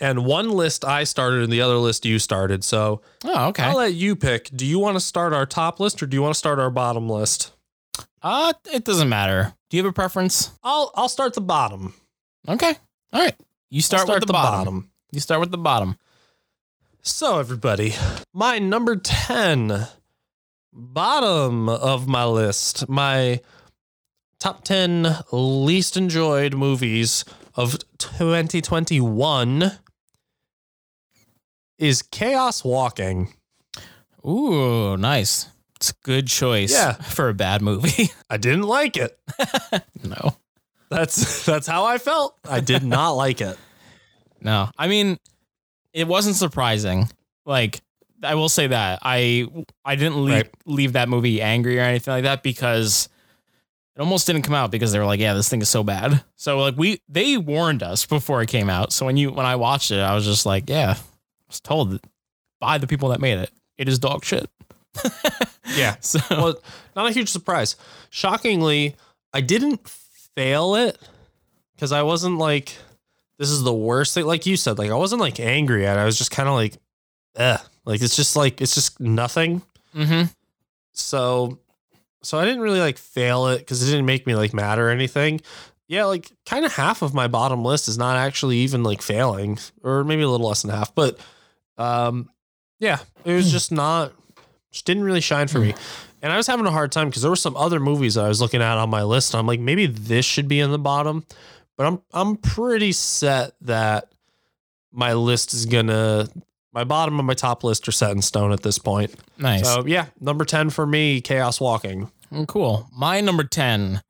and one list I started and the other list you started. So Oh, okay. I'll let you pick. Do you want to start our top list or do you want to start our bottom list? Uh, it doesn't matter. Do you have a preference? I'll I'll start the bottom. Okay. All right. You I'll start, with the, bottom. You start with the bottom. So everybody, my number 10 bottom of my list, my top 10 least enjoyed movies of 2021 is Chaos Walking. Ooh, nice. It's a good choice Yeah. <laughs> for a bad movie. <laughs> I didn't like it. no. That's that's how I felt. I did not like it. No. I mean, it wasn't surprising. Like I will say that. I I didn't leave, Right. leave that movie angry or anything like that because it almost didn't come out because they were like, yeah, this thing is so bad. So like we they warned us before it came out. So when you when I watched it, I was just like, yeah, I was told by the people that made it. It is dog shit. <laughs> Yeah. <laughs> So well, not a huge surprise. Shockingly, I didn't fail it because I wasn't like, this is the worst thing. Like you said, like I wasn't like angry at it. I was just kind of like, eh. Like it's just like, it's just nothing. hmm So, so I didn't really like fail it because it didn't make me like mad or anything. Yeah, like kind of half of my bottom list is not actually even like failing, or maybe a little less than half. But, um, yeah, it was just not, just didn't really shine for me. And I was having a hard time because there were some other movies that I was looking at on my list. I'm like, maybe this should be in the bottom, but I'm I'm pretty set that my list is gonna my bottom and my top list are set in stone at this point. nice. So yeah, number ten for me, Chaos Walking. Mm, cool. My number 10,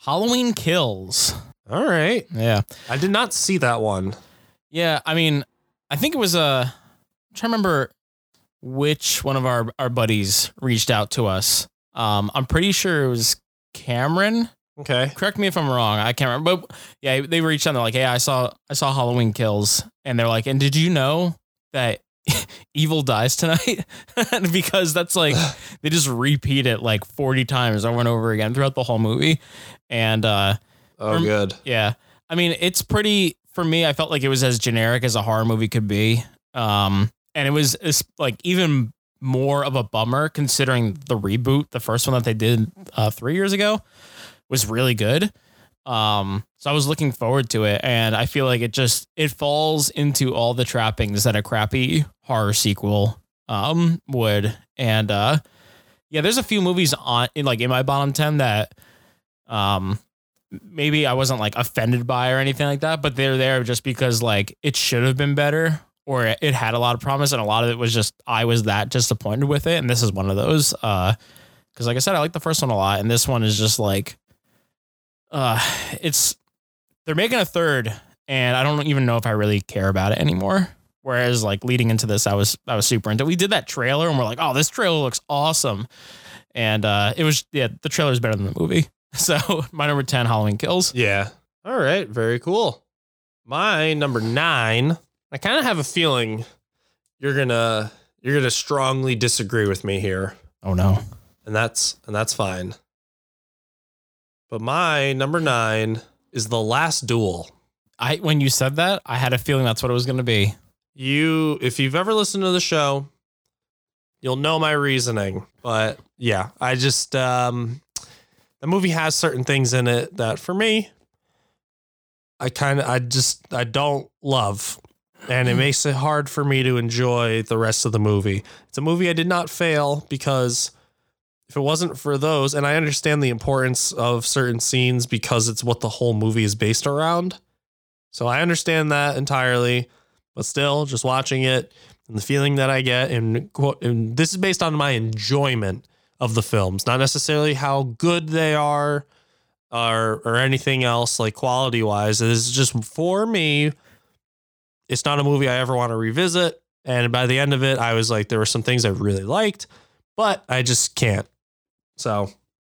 Halloween Kills. All right, Yeah. I did not see that one. Yeah, I mean, I think it was uh, I'm trying to remember which one of our our buddies reached out to us. Um, I'm pretty sure it was Cameron. Okay, Correct me if I'm wrong. I can't remember. But yeah, they reached out. And they're like, "Hey, I saw I saw Halloween Kills," and they're like, "And did you know that <laughs> evil dies tonight?" <laughs> because that's like <sighs> they just repeat it like 40 times over and over again throughout the whole movie, and uh, oh good. yeah. I mean, it's pretty for me. I felt like it was as generic as a horror movie could be. Um, and it was it's like even more of a bummer considering the reboot, the first one that they did uh, three years ago, was really good. Um, so I was looking forward to it, and I feel like it just it falls into all the trappings that a crappy horror sequel um would. And uh, yeah, there's a few movies on in like in my bottom ten that um maybe I wasn't like offended by or anything like that, but they're there just because like it should have been better or it had a lot of promise and a lot of it was just I was that disappointed with it and this is one of those uh cuz like I said I like the first one a lot and this one is just like uh it's they're making a third and I don't even know if I really care about it anymore. Whereas like leading into this I was I was super into. We did that trailer and we're like, "Oh, this trailer looks awesome." And uh it was yeah, the trailer is better than the movie. <laughs> So my number 10 Halloween Kills. Yeah. All right. Very cool. My number nine. I kind of have a feeling you're gonna you're gonna strongly disagree with me here, Oh no. and that's and that's fine. But my number nine is the last duel. I when you said that, I had a feeling that's what it was going to be. You, if you've ever listened to the show, you'll know my reasoning. But yeah, I just um the movie has certain things in it that for me I kind of I just I don't love and it <clears throat> makes it hard for me to enjoy the rest of the movie. It's a movie I did not fail because if it wasn't for those and I understand the importance of certain scenes because it's what the whole movie is based around. So I understand that entirely, but still just watching it and the feeling that I get and, quote- and this is based on my enjoyment of the films, not necessarily how good they are or or anything else like quality wise. It is just for me. It's not a movie I ever want to revisit. And by the end of it, I was like, there were some things I really liked, but I just can't. So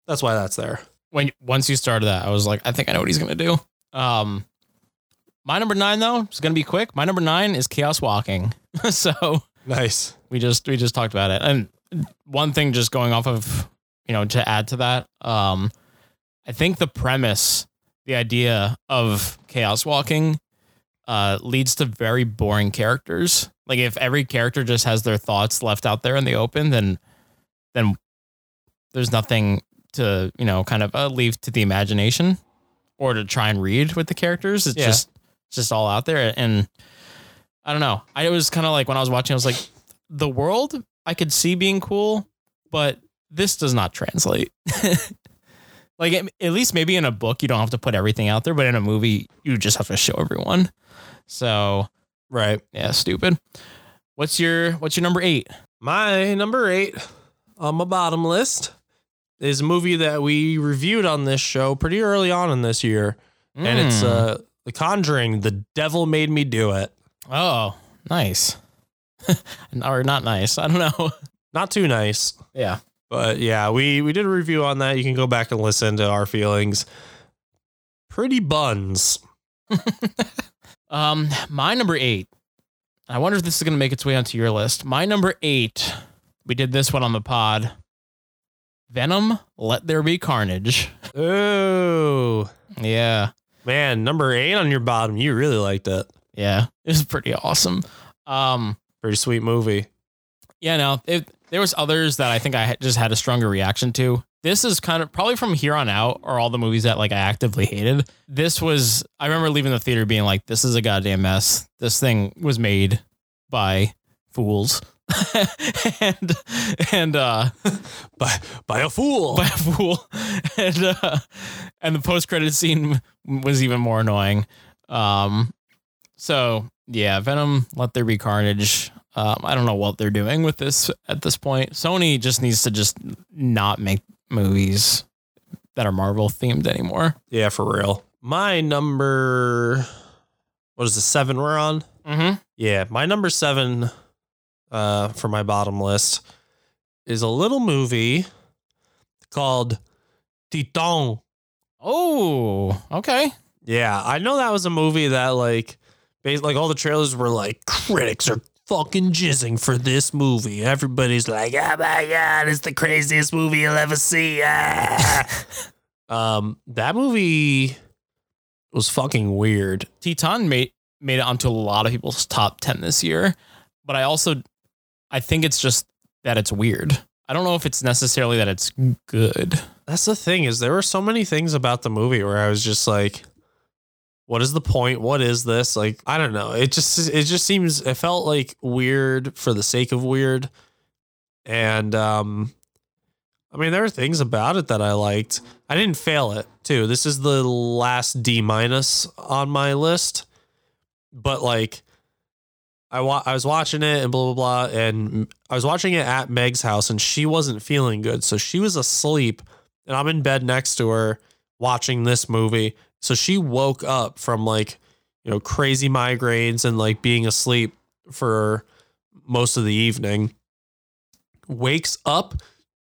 that's why that's there. When once you started that, I was like, I think I know what he's going to do. Um my number 9 though, is going to be quick. My number 9 is Chaos Walking. <laughs> so, Nice. we just we just talked about it. And one thing just going off of, you know, to add to that, um I think the premise, the idea of Chaos Walking uh leads to very boring characters. Like if every character just has their thoughts left out there in the open, then then there's nothing to, you know, kind of uh, leave to the imagination or to try and read with the characters. It's Yeah. just it's just all out there and I don't know. I was kind of like when I was watching I was like the world I could see being cool, but this does not translate. <laughs> like at, at least maybe in a book you don't have to put everything out there, but in a movie you just have to show everyone. So Right. yeah, stupid. What's your what's your number eight? My number eight on my bottom list is a movie that we reviewed on this show pretty early on in this year. And it's Mm. uh The Conjuring, The Devil Made Me Do It. oh nice, <laughs> or not nice. I don't know. Not too nice. yeah, But yeah, we we did a review on that. You can go back and listen to our feelings. Pretty buns. <laughs> Um, my number eight. I wonder if this is gonna make its way onto your list. My number eight we did this one on the pod. Venom, Let There Be Carnage. Ooh, Yeah. man, number eight on your bottom. You really liked it. Yeah. It was pretty awesome. Um, Pretty sweet movie. yeah, no, it, there was others that I think I just had a stronger reaction to. This is kind of probably from here on out are all the movies that like I actively hated. This was I remember leaving the theater being like, this is a goddamn mess. This thing was made by fools. <laughs> and and uh <laughs> By by a fool. by a fool. <laughs> And uh and the post credit scene was even more annoying. Um so yeah, Venom, Let There Be Carnage. Um, I don't know what they're doing with this at this point. Sony just needs to just not make movies that are Marvel themed anymore. yeah, for real. My number, what is the seven we're on? Mm-hmm. Yeah, my number seven uh, for my bottom list is a little movie called Titane. Oh, okay. Yeah, I know that was a movie that like, based, like all the trailers were like critics are fucking jizzing for this movie. Everybody's like, oh my god, it's the craziest movie you'll ever see. Ah. <laughs> um, that movie was fucking weird. Titane made made it onto a lot of people's top 10 this year, but I also I think it's just that it's weird. I don't know if it's necessarily that it's good. That's the thing is there were so many things about the movie where I was just like, what is the point? What is this? Like, I don't know. It just it just seems it felt like weird for the sake of weird. And um I mean there are things about it that I liked. I didn't fail it too. This is the last D minus on my list. But like I wa- I was watching it and blah blah blah and I was watching it at Meg's house and she wasn't feeling good. So she was asleep and I'm in bed next to her watching this movie. So she woke up from like, you know, crazy migraines and like being asleep for most of the evening. Wakes up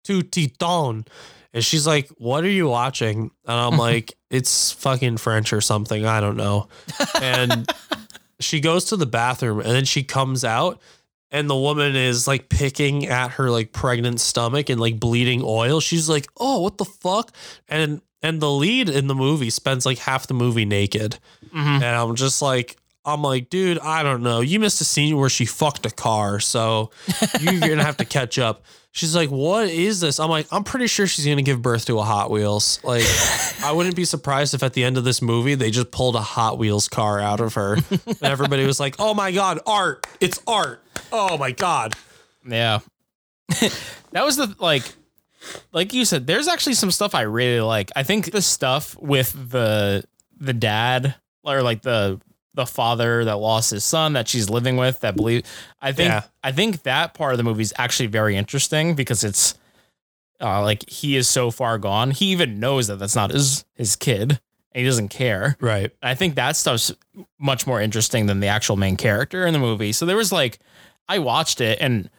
to Titane. And she's like, What are you watching? And I'm <laughs> like, It's fucking French or something. I don't know. And <laughs> she goes to the bathroom and then she comes out and the woman is like picking at her like pregnant stomach and like bleeding oil. She's like, "Oh, what the fuck?" And and the lead in the movie spends like half the movie naked. Mm-hmm. And I'm just like I'm like, dude, I don't know. You missed a scene where she fucked a car, so <laughs> you're gonna have to catch up. She's like, what is this? I'm like, I'm pretty sure she's gonna give birth to a Hot Wheels. Like, I wouldn't be surprised if at the end of this movie they just pulled a Hot Wheels car out of her, and everybody was like, oh my god, art! It's art! Oh my god! Yeah. <laughs> that was the like like you said, there's actually some stuff I really like. I think the stuff with the the dad or like the the father that lost his son that she's living with that believe I think Yeah. I think that part of the movie is actually very interesting because it's uh, like he is so far gone. He even knows that that's not his his kid and he doesn't care. Right. I think that stuff's much more interesting than the actual main character in the movie. So there was like, I watched it and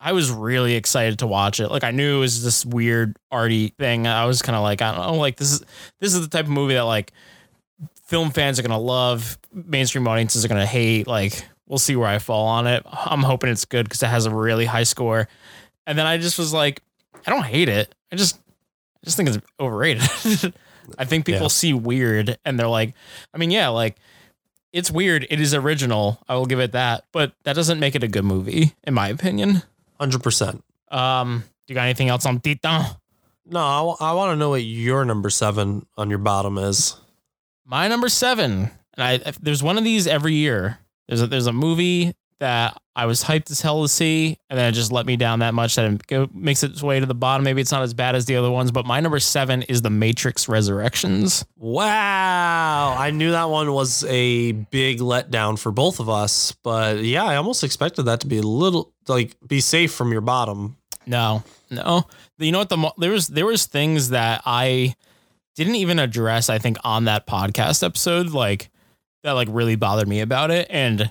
I was really excited to watch it. Like I knew it was this weird arty thing. I was kind of like, I don't know, like this is this is the type of movie that like film fans are gonna love, mainstream audiences are gonna hate. Like we'll see where I fall on it. I'm hoping it's good because it has a really high score. And then I just was like, I don't hate it. I just I just think it's overrated. <laughs> I think people Yeah. see weird and they're like, I mean, yeah, like it's weird. It is original. I will give it that, but that doesn't make it a good movie, in my opinion. Hundred percent. Um, do you got anything else on Titane? No, I, want to know what your number seven on your bottom is. My number seven, and I there's one of these every year. There's a, there's a movie that I was hyped as hell to see, and then it just let me down that much that it makes its way to the bottom. Maybe it's not as bad as the other ones, but my number seven is The Matrix Resurrections. Wow. I knew that one was a big letdown for both of us, but yeah, I almost expected that to be a little like be safe from your bottom. No, no. You know what? The there was there was things that I didn't even address. I think on that podcast episode, like that, like really bothered me about it. And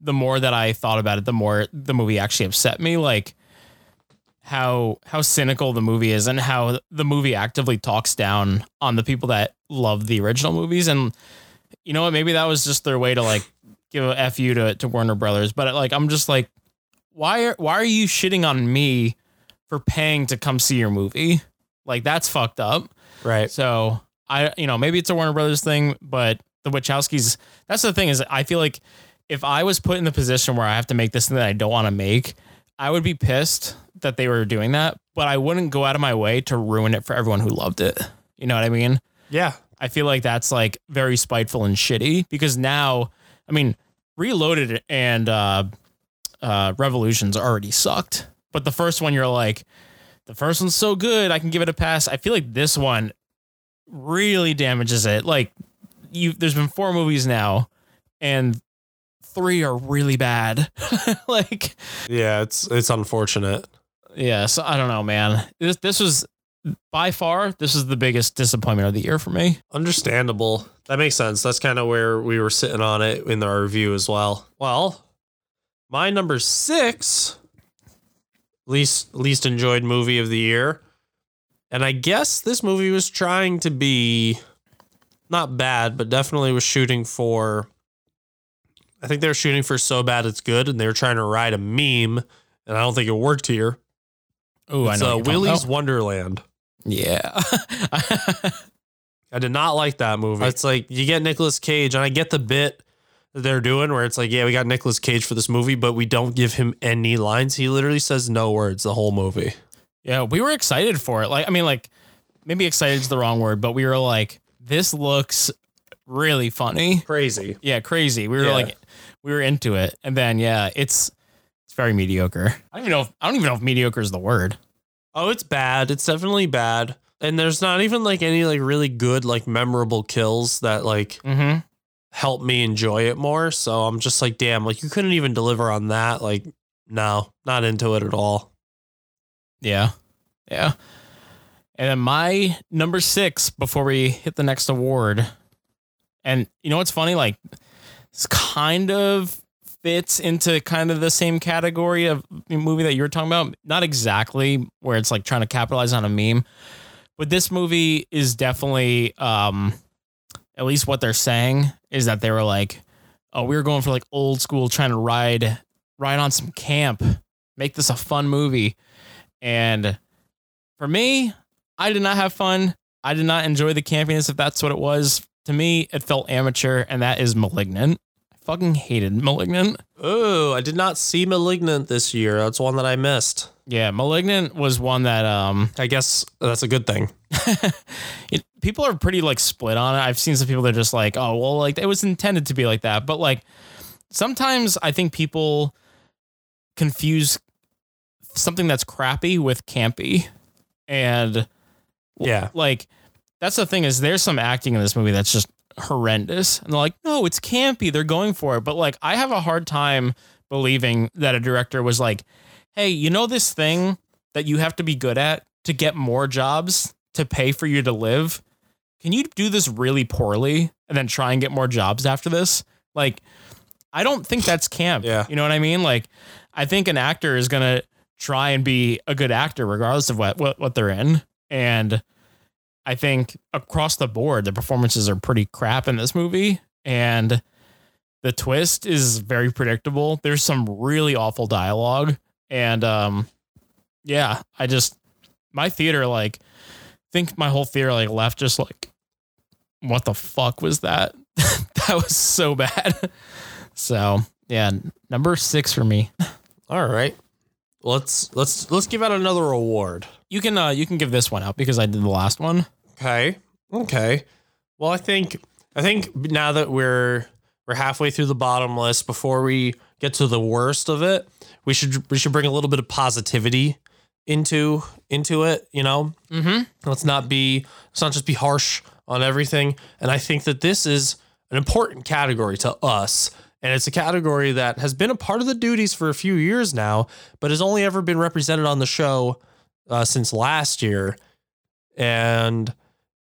the more that I thought about it, the more the movie actually upset me. Like how how cynical the movie is, and how the movie actively talks down on the people that love the original movies. And you know what? Maybe that was just their way to like give a fu to to Warner Brothers. But like, I'm just like, why are why are you shitting on me for paying to come see your movie. Like that's fucked up. Right. So I, you know, maybe it's a Warner Brothers thing, but the Wachowskis. That's the thing is, I feel like if I was put in the position where I have to make this thing that I don't want to make, I would be pissed that they were doing that, but I wouldn't go out of my way to ruin it for everyone who loved it. You know what I mean? Yeah. I feel like that's like very spiteful and shitty because now, I mean, Reloaded and uh, uh, Revolutions already sucked, but the first one you're like, the first one's so good, I can give it a pass. I feel like this one really damages it. Like you, there's been four movies now, and three are really bad. <laughs> like, Yeah, it's it's unfortunate. yeah, so I don't know, man. This this was by far this is the biggest disappointment of the year for me. Understandable. That makes sense. That's kind of where we were sitting on it in our review as well. Well, my number six least least enjoyed movie of the year. And I guess this movie was trying to be not bad, but definitely was shooting for I think they were shooting for so bad it's good, and they were trying to ride a meme, and I don't think it worked here. Oh, I know. uh, what you're talking Willy's. Wonderland. Yeah. <laughs> I did not like that movie. It's like you get Nicolas Cage, and I get the bit they're doing where it's like, yeah, we got Nicolas Cage for this movie, but we don't give him any lines. He literally says no words the whole movie. yeah, we were excited for it. Like, I mean, like maybe excited is the wrong word, but we were like, this looks really funny. Crazy. Yeah, crazy. We were Yeah. like, we were into it, and then yeah, it's it's very mediocre. I don't even know. If, I don't even know if mediocre is the word. Oh, it's bad. It's definitely bad. And there's not even like any like really good like memorable kills that like Mm-hmm. Help me enjoy it more. So I'm just like, damn, like you couldn't even deliver on that. Like, no, not into it at all. Yeah, yeah. And then my number six before we hit the next award, and you know what's funny? Like, it's kind of fits into kind of the same category of movie that you were talking about. Not exactly where it's like trying to capitalize on a meme, but this movie is definitely, um, at least what they're saying is that they were like, oh, we were going for like old school, trying to ride ride on some camp, make this a fun movie. And for me, I did not have fun. I did not enjoy the campiness if that's what it was. To me, it felt amateur, and that is malignant. Fucking hated malignant. Oh, I did not see Malignant this year. That's one that I missed. Yeah, malignant was one that um I guess that's a good thing. <laughs> it, people are pretty like split on it. I've seen some people that are just like, oh, well, like it was intended to be like that. But like sometimes I think people confuse something that's crappy with campy. And Yeah. like that's the thing is there's some acting in this movie that's just horrendous. And they're like, no, it's campy. They're going for it. But like I have a hard time believing that a director was like, hey, you know this thing that you have to be good at to get more jobs to pay for you to live? Can you do this really poorly and then try and get more jobs after this? Like, I don't think that's camp. Yeah. You know what I mean? Like, I think an actor is gonna try and be a good actor regardless of what what, what they're in. And I think across the board, the performances are pretty crap in this movie. And the twist is very predictable. There's some really awful dialogue. And um yeah, I just my theater like think my whole theater like left just like what the fuck was that? <laughs> that was so bad. so yeah, number six for me. All right. Let's let's let's give out another award. You can uh you can give this one out because I did the last one. Okay. Okay. Well, I think I think now that we're we're halfway through the bottom list, before we get to the worst of it, we should we should bring a little bit of positivity into into it. You know, Mm-hmm. let's not be let's not just be harsh on everything. And I think that this is an important category to us. And it's a category that has been a part of the duties for a few years now, but has only ever been represented on the show uh, since last year. And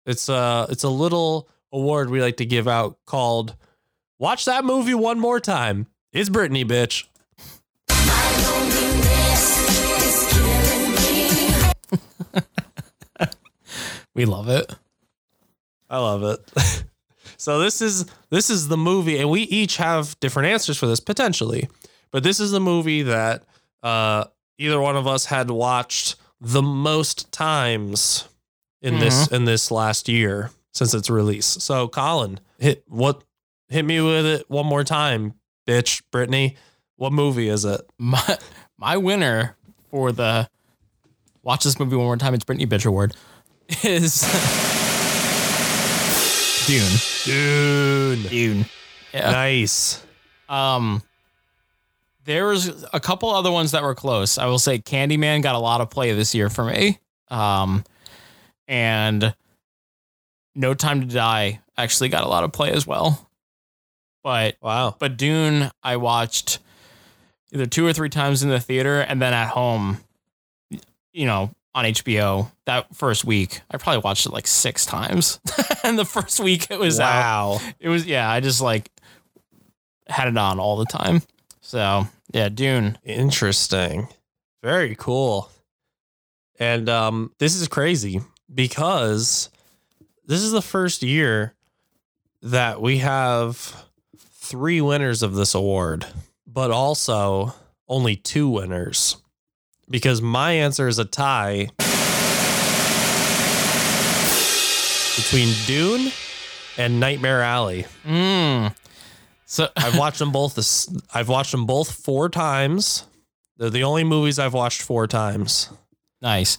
it's a it's a little award we like to give out called "Watch that movie one more time." It's Britney, bitch. <laughs> We love it. I love it. <laughs> so this is this is the movie, and we each have different answers for this potentially. But this is the movie that uh, either one of us had watched the most times in this in this last year since its release. So, Colin, hit what hit me with it one more time, bitch, Britney. What movie is it? <laughs> My my winner for the watch this movie one more time. It's Britney Bitch Award is <laughs> Dune. Dune. Dune. Yeah. Nice. Um, there was a couple other ones that were close. I will say Candyman got a lot of play this year for me. Um, and No Time to Die actually got a lot of play as well. But Wow. but Dune, I watched either two or three times in the theater and then at home, you know, on HBO that first week. I probably watched it like six times. <laughs> and the first week it was out. wow. It was yeah, I just like had it on all the time. So yeah, Dune. Interesting. Very cool. And um this is crazy because this is the first year that we have three winners of this award, but also only two winners. Because my answer is a tie between Dune and Nightmare Alley. Mm. So <laughs> I've watched them both. This I've watched them both four times. They're the only movies I've watched four times. nice.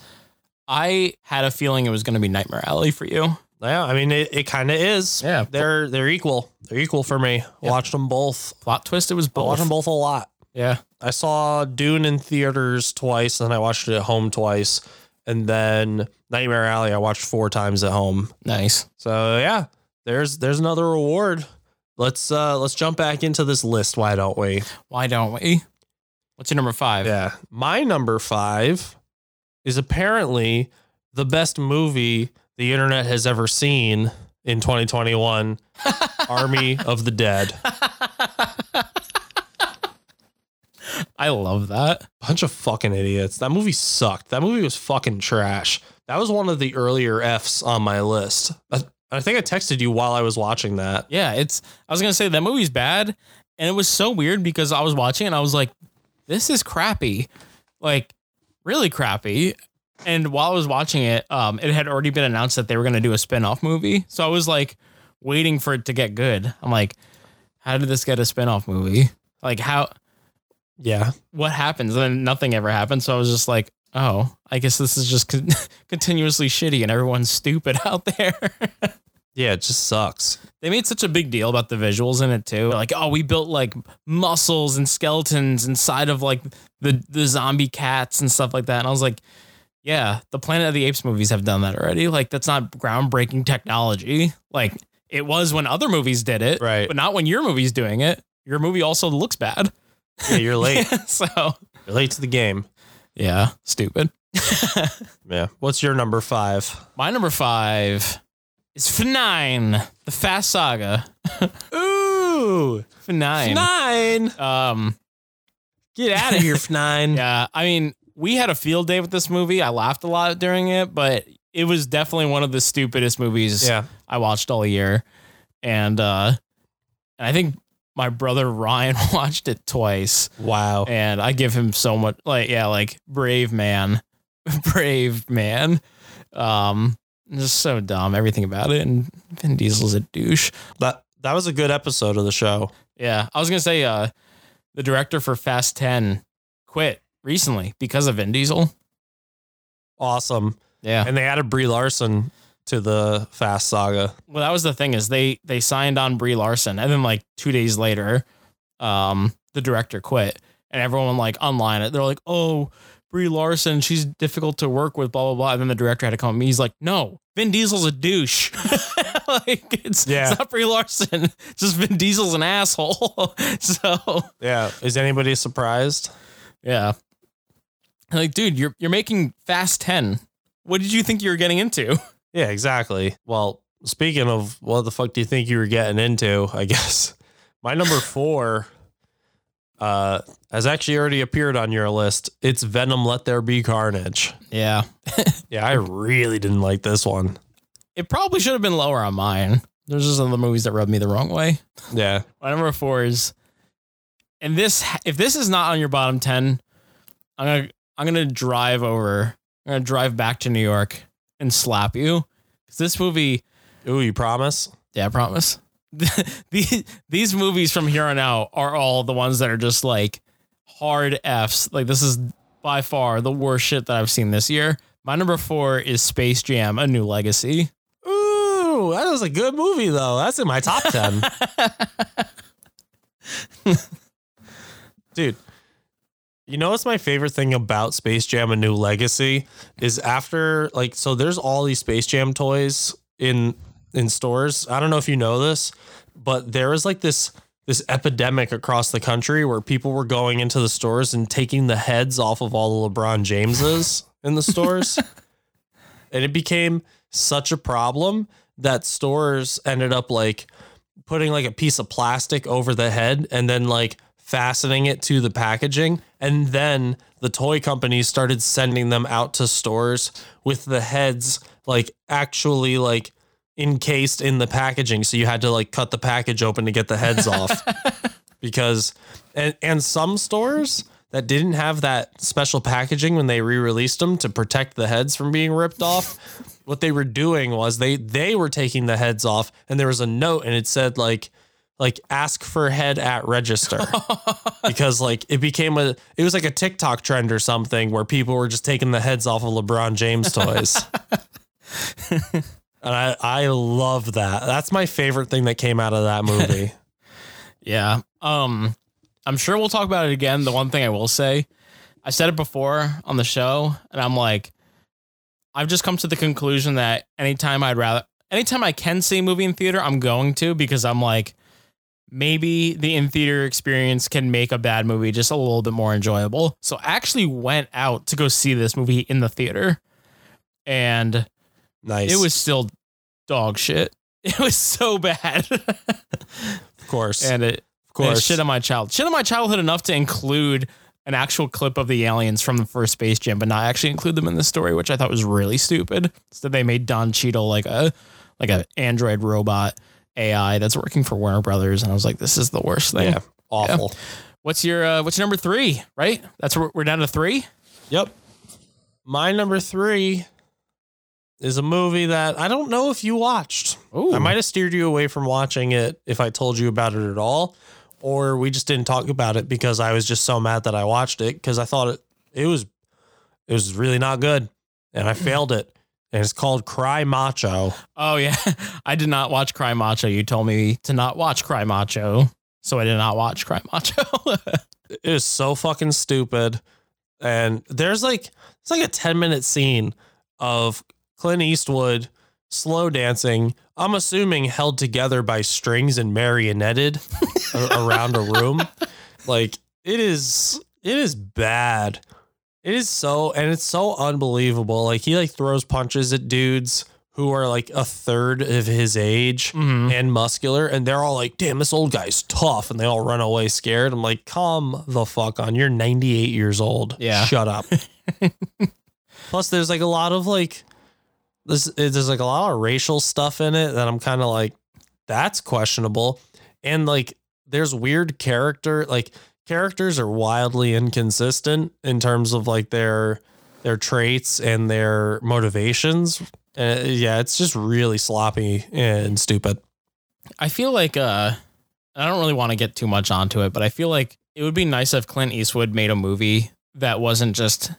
I had a feeling it was going to be Nightmare Alley for you. Yeah, I mean it, it kind of is. Yeah. they're they're equal. They're equal for me. Watched them both. Plot twist. It was I both. watched them both a lot. Yeah. I saw Dune in theaters twice, and I watched it at home twice, and then Nightmare Alley I watched four times at home. Nice. So yeah, there's there's another award. Let's uh let's jump back into this list. Why don't we? Why don't we? What's your number five? Yeah. My number five is apparently the best movie the internet has ever seen in 2021 <laughs> Army of the Dead. I love that. Bunch of fucking idiots. That movie sucked. That movie was fucking trash. That was one of the earlier F's on my list. I, I think I texted you while I was watching that. Yeah, it's. I was gonna say that movie's bad, and it was so weird because I was watching it and I was like, "This is crappy," like really crappy. And while I was watching it, um, it had already been announced that they were gonna do a spin-off movie. So I was like waiting for it to get good. I'm like, how did this get a spin-off movie? Like how? Yeah. What happens? And then nothing ever happened. So I was just like, oh, I guess this is just con- <laughs> continuously shitty and everyone's stupid <laughs> out there. Yeah, it just sucks. They made such a big deal about the visuals in it too. Like, oh, we built like muscles and skeletons inside of like the the zombie cats and stuff like that. And I was like, yeah, the Planet of the Apes movies have done that already. Like, that's not groundbreaking technology. Like, it was when other movies did it, Right. But not when your movie's doing it. Your movie also looks bad. Yeah, you're late. <laughs> so, you're late to the game. yeah, stupid. <laughs> Yeah. What's your number five? My number five is F9, the Fast Saga. <laughs> Ooh. F9. F9. Um, Get out of here, <laughs> F9. Yeah, I mean, we had a field day with this movie. I laughed a lot during it, but it was definitely one of the stupidest movies Yeah. I watched all year. And uh I think my brother Ryan <laughs> watched it twice. Wow. And I give him so much like yeah, like brave man. brave man. Um just so dumb, everything about it. And Vin Diesel's a douche. That that was a good episode of the show. Yeah. I was gonna say uh the director for Fast 10 quit recently because of Vin Diesel. Awesome. Yeah. And they added Brie Larson to the Fast Saga. Well, that was the thing is they they signed on Brie Larson, and then like two days later, um, the director quit, and everyone like online it. They're like, "Oh, Brie Larson, she's difficult to work with." Blah blah blah. And then the director had to come at me. He's like, "No, Vin Diesel's a douche. <laughs> like it's, Yeah. it's not Brie Larson. It's <laughs> just Vin Diesel's an asshole." <laughs> so Yeah. Is anybody surprised? yeah, like dude, you're you're making Fast Ten. What did you think you were getting into? Yeah, exactly. Well, speaking of what the fuck do you think you were getting into, I guess. My number four uh has actually already appeared on your list. It's Venom Let There Be Carnage. Yeah, <laughs> Yeah, I really didn't like this one. It probably should have been lower on mine. There's just other movies that rubbed me the wrong way. Yeah. My number four is, and this if this is not on your bottom ten, I'm gonna I'm gonna drive over I'm gonna drive back to New York and slap you. Cause this movie, Ooh, you promise? yeah, I promise. <laughs> these these movies from here on out are all the ones that are just like hard Fs. Like this is by far the worst shit that I've seen this year. My number four is Space Jam: A New Legacy. Ooh, that was a good movie though. That's in my top <laughs> ten. Dude, you know what's my favorite thing about Space Jam: A New Legacy is after like so there's all these Space Jam toys in in stores. I don't know if you know this, but there is like this this epidemic across the country where people were going into the stores and taking the heads off of all the LeBron Jameses in the stores. <laughs> and it became such a problem that stores ended up like putting like a piece of plastic over the head and then like fastening it to the packaging and then the toy companies started sending them out to stores with the heads like actually like encased in the packaging. So you had to like cut the package open to get the heads off. <laughs> Because and and some stores that didn't have that special packaging when they re-released them to protect the heads from being ripped off <laughs> what they were doing was they they were taking the heads off and there was a note and it said like like ask for head at register. <laughs> Because like it became a it was like a TikTok trend or something where people were just taking the heads off of LeBron James toys. And I I love that. That's my favorite thing that came out of that movie. <laughs> Yeah. Um, I'm sure we'll talk about it again. The one thing I will say, I said it before on the show, and I'm like, I've just come to the conclusion that anytime I'd rather, anytime I can see a movie in theater, I'm going to because I'm like, maybe the in theater experience can make a bad movie just a little bit more enjoyable. So I actually went out to go see this movie in the theater, and nice. it was still dog shit. <laughs> It was so bad. <laughs> of course. and it of course. shit on my child. Shit on my childhood enough to include an actual clip of the aliens from the first Space Jam, but not actually include them in the story, which I thought was really stupid. So they made Don Cheadle like a like an android robot AI that's working for Warner Brothers, and I was like, this is the worst thing. yeah, awful. What's your uh, what's your number three? Right, that's where we're down to three. Yep. My number 3 is a movie that I don't know if you watched. Ooh. I might have steered you away from watching it if I told you about it at all, or we just didn't talk about it because I was just so mad that I watched it because I thought it it was it was really not good and I failed it. And it's called Cry Macho. Oh yeah, <laughs> I did not watch Cry Macho. You told me to not watch Cry Macho, so I did not watch Cry Macho. <laughs> It is so fucking stupid. And there's like it's like a 10 minute scene of Clint Eastwood slow dancing. I'm assuming held together by strings and marionetted around a room. <laughs> Like it is it is bad. It is so and it's so unbelievable. Like he like throws punches at dudes who are like a third of his age Mhm. and muscular, and they're all like, "Damn, this old guy's tough," and they all run away scared. I'm like, "Come the fuck on! You're 98 years old. Yeah. shut up." <laughs> Plus, there's like a lot of like this. There's like a lot of racial stuff in it that I'm kind of like, that's questionable, and like there's weird character like characters are wildly inconsistent in terms of like their their traits and their motivations. Uh, yeah, it's just really sloppy and stupid. I feel like uh I don't really want to get too much onto it, but I feel like it would be nice if Clint Eastwood made a movie that wasn't just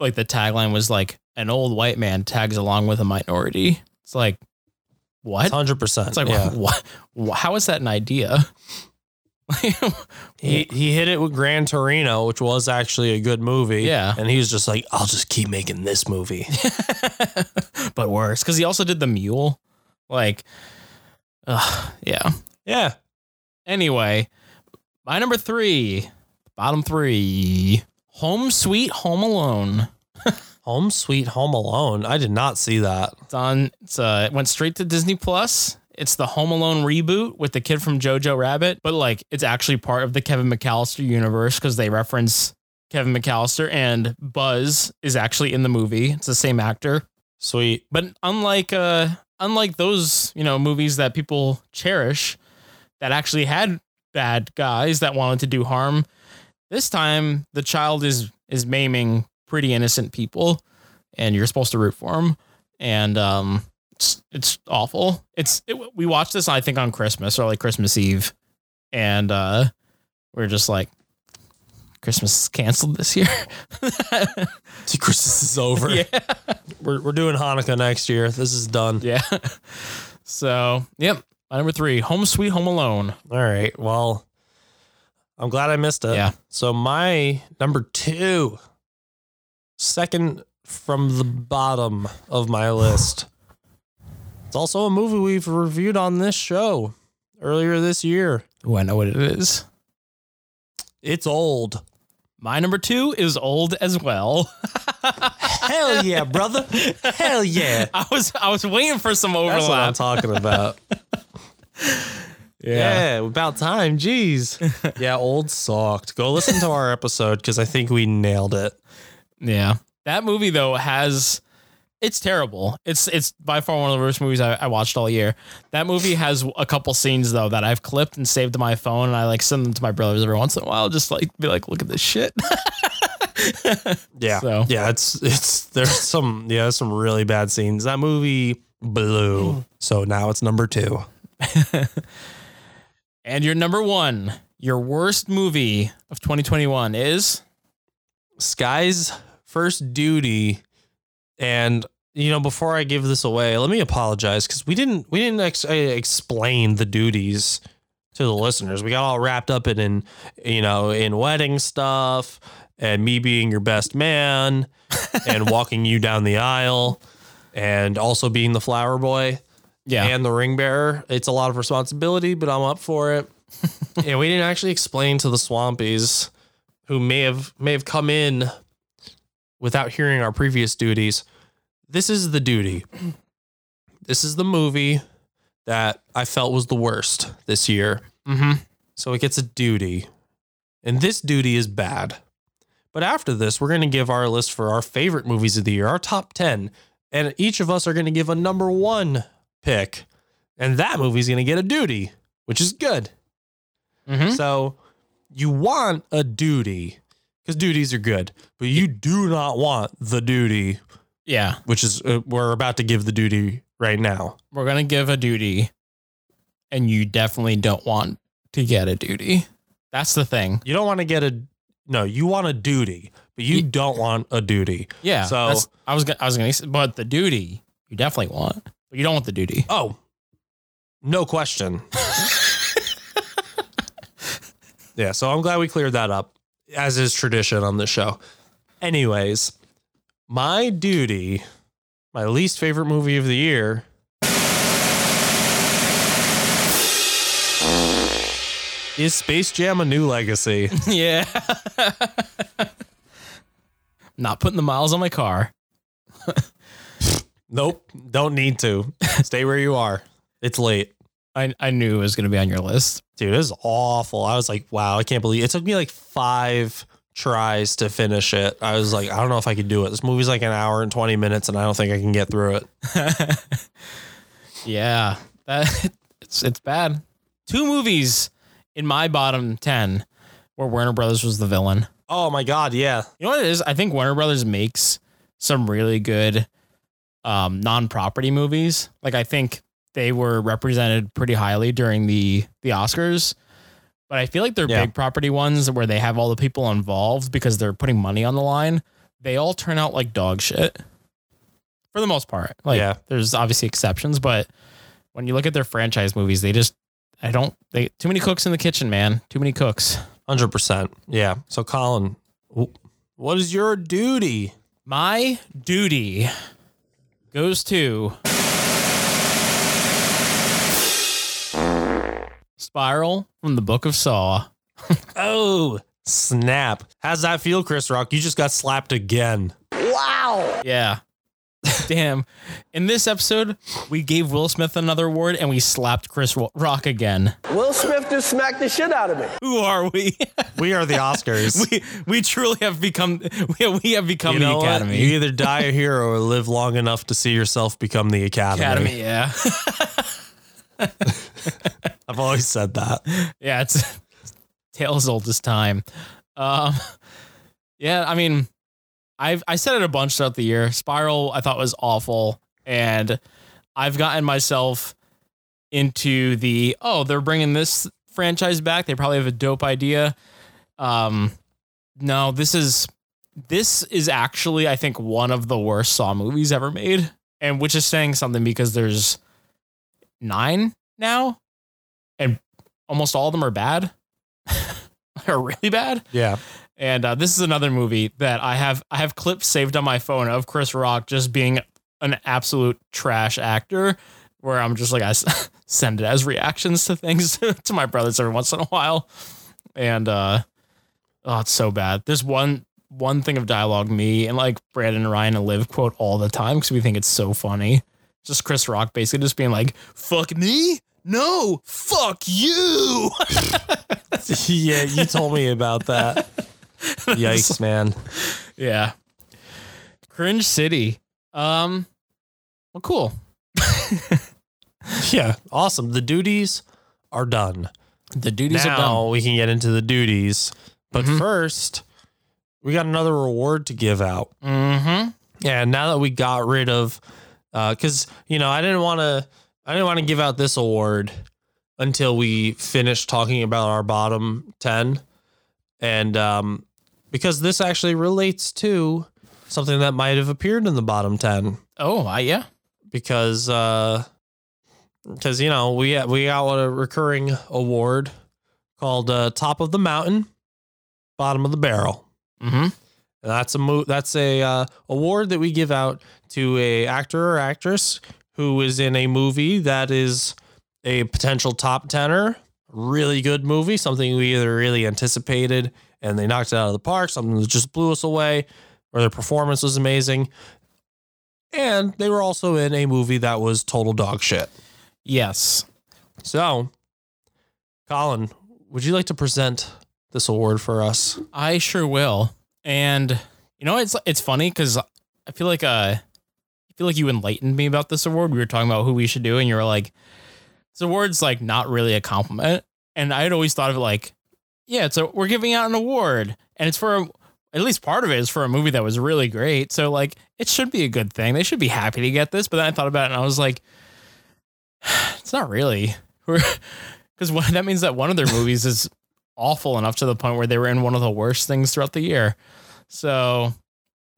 like the tagline was like an old white man tags along with a minority. It's like what? Hundred percent. It's like yeah. <laughs> what, what? How is that an idea? <laughs> he he hit it with Gran Torino, which was actually a good movie. Yeah. and he was just like, I'll just keep making this movie. <laughs> but worse because he also did the mule. Like, ugh, yeah. yeah, Anyway, my number three, bottom three, Home Sweet Home Alone. <laughs> Home Sweet Home Alone. I did not see that. It's on. It's uh, it went straight to Disney Plus. It's the Home Alone reboot with the kid from Jojo Rabbit, but like it's actually part of the Kevin McCallister universe because they reference Kevin McCallister and Buzz is actually in the movie. It's the same actor. Sweet. But unlike uh unlike those, you know, movies that people cherish that actually had bad guys that wanted to do harm, this time the child is is maiming pretty innocent people. and you're supposed to root for him, and um, it's it's awful. It's it, we watched this I think on Christmas or like Christmas Eve, and uh, we're just like. Christmas is canceled this year. <laughs> See, Christmas is over. yeah. We're, we're doing Hanukkah next year. This is done. Yeah. <laughs> So, yep. My number three, Home Sweet Home Alone. All right. Well, I'm glad I missed it. Yeah. So my number two, second from the bottom of my <sighs> list. It's also a movie we've reviewed on this show earlier this year. Oh, I know what it is. It's old. My number two is old as well. <laughs> Hell yeah, brother. Hell yeah. I was I was waiting for some overlap. That's what I'm talking about. <laughs> yeah. about time. Jeez. <laughs> yeah, old sucked. Go listen to our episode because I think we nailed it. Yeah. That movie though has it's terrible. It's it's by far one of the worst movies I, I watched all year. That movie has a couple scenes though that I've clipped and saved to my phone, and I like send them to my brothers every once in a while, just like be like, look at this shit. <laughs> Yeah. So- yeah, it's it's there's some yeah, there's some really bad scenes. That movie blew. Mm. So now it's number two. <laughs> and your number one, your worst movie of 2021 is Sky's first duty. And you know, before I give this away, let me apologize because we didn't we didn't ex- explain the duties to the listeners. We got all wrapped up in, in you know in wedding stuff and me being your best man <laughs> and walking you down the aisle and also being the flower boy. Yeah. and the ring bearer. It's a lot of responsibility, but I'm up for it. <laughs> and we didn't actually explain to the Swampies, who may have may have come in without hearing our previous duties. This is the duty. This is the movie that I felt was the worst this year. mm-hmm. So it gets a duty. And this duty is bad. But after this, we're going to give our list for our favorite movies of the year, our top 10. And each of us are going to give a number one pick. And that movie's going to get a duty, which is good. Mm-hmm. So you want a duty because duties are good, but you do not want the duty, Yeah. which is uh, we're about to give the duty right now. We're gonna give a duty, and you definitely don't want to get a duty. That's the thing. You don't want to get a no, you want a duty, but you Ye- don't want a duty. Yeah. So- I was gonna, I was gonna, say, but the duty you definitely want, but you don't want the duty. Oh, no question. <laughs> yeah, so I'm glad we cleared that up, as is tradition on this show. Anyways, my duty, my least favorite movie of the year. Is Space Jam a new legacy? <laughs> yeah. <laughs> Not putting the miles on my car. Nope, don't need to. Stay where you are. It's late. I, I knew it was gonna be on your list. Dude, it was awful. I was like, wow, I can't believe it took me like five tries to finish it. I was like, I don't know if I could do it. This movie's like an hour and 20 minutes, and I don't think I can get through it. <laughs> Yeah, that <laughs> it's it's bad. Two movies in my bottom ten where Warner Brothers was the villain. Oh my God, yeah. You know what it is? I think Warner Brothers makes some really good um, non-property movies. Like I think they were represented pretty highly during the the Oscars. But I feel like their Yeah. big property ones where they have all the people involved because they're putting money on the line, they all turn out like dog shit. For the most part. Like Yeah. there's obviously exceptions, but when you look at their franchise movies, they just I don't they too many cooks in the kitchen, man. Too many cooks. 100%. Yeah. So, Colin, what is your duty? My duty goes to Spiral from the Book of Saw. <laughs> Oh, snap. How's that feel, Chris Rock? You just got slapped again. Wow. Yeah. Damn. In this episode, we gave Will Smith another award and we slapped Chris Rock again. Will Smith just smacked the shit out of me. Who are we? We are the Oscars. <laughs> we we truly have become <laughs> we we have become you the know what? Academy. You either die a hero or live long enough to see yourself become the Academy. Academy, yeah. <laughs> I've always said that. yeah, it's tale as old as time. Um, yeah, I mean, I've I said it a bunch throughout the year. Spiral I thought was awful, and I've gotten myself into the oh they're bringing this franchise back. They probably have a dope idea. Um, no, this is this is actually I think one of the worst Saw movies ever made, and which is saying something because there's nine now, and almost all of them are bad, <laughs> are really bad. Yeah. And uh, this is another movie that I have I have clips saved on my phone of Chris Rock just being an absolute trash actor, where I'm just like I <laughs> send it as reactions to things <laughs> to my brothers every once in a while, and uh, oh, it's so bad. There's one one thing of dialogue me and like Brandon and Ryan and Liv quote all the time because we think it's so funny. Just Chris Rock basically just being like, "Fuck me." No, fuck you. <laughs> yeah, you told me about that. Yikes, <laughs> man. Yeah. Cringe City. Um well cool. <laughs> Yeah, awesome. The duties are done. The duties now are done. Now we can get into the duties. But Mhm. first, we got another reward to give out. Mm-hmm. Yeah, now that we got rid of because you know I didn't want to I didn't want to give out this award until we finished talking about our bottom 10 and um because this actually relates to something that might have appeared in the bottom 10 Oh, I yeah. because uh because you know we we got a recurring award called uh, top of the mountain bottom of the barrel Mm-hmm. and that's a mo- that's a uh, award that we give out to a actor or actress who is in a movie that is a potential top tenner, really good movie, something we either really anticipated and they knocked it out of the park, something that just blew us away, or their performance was amazing. And they were also in a movie that was total dog shit. Yes. So, Colin, would you like to present this award for us? I sure will. And you know, it's it's funny because I feel like uh I feel like you enlightened me about this award. We were talking about who we should do, and you were like, this award's like not really a compliment. And I had always thought of it like, yeah, it's a we're giving out an award, and it's for a, at least part of it is for a movie that was really great. So like, it should be a good thing. They should be happy to get this. But then I thought about it, and I was like, <sighs> it's not really, <laughs> because that means that one of their movies is awful enough to the point where they were in one of the worst things throughout the year. So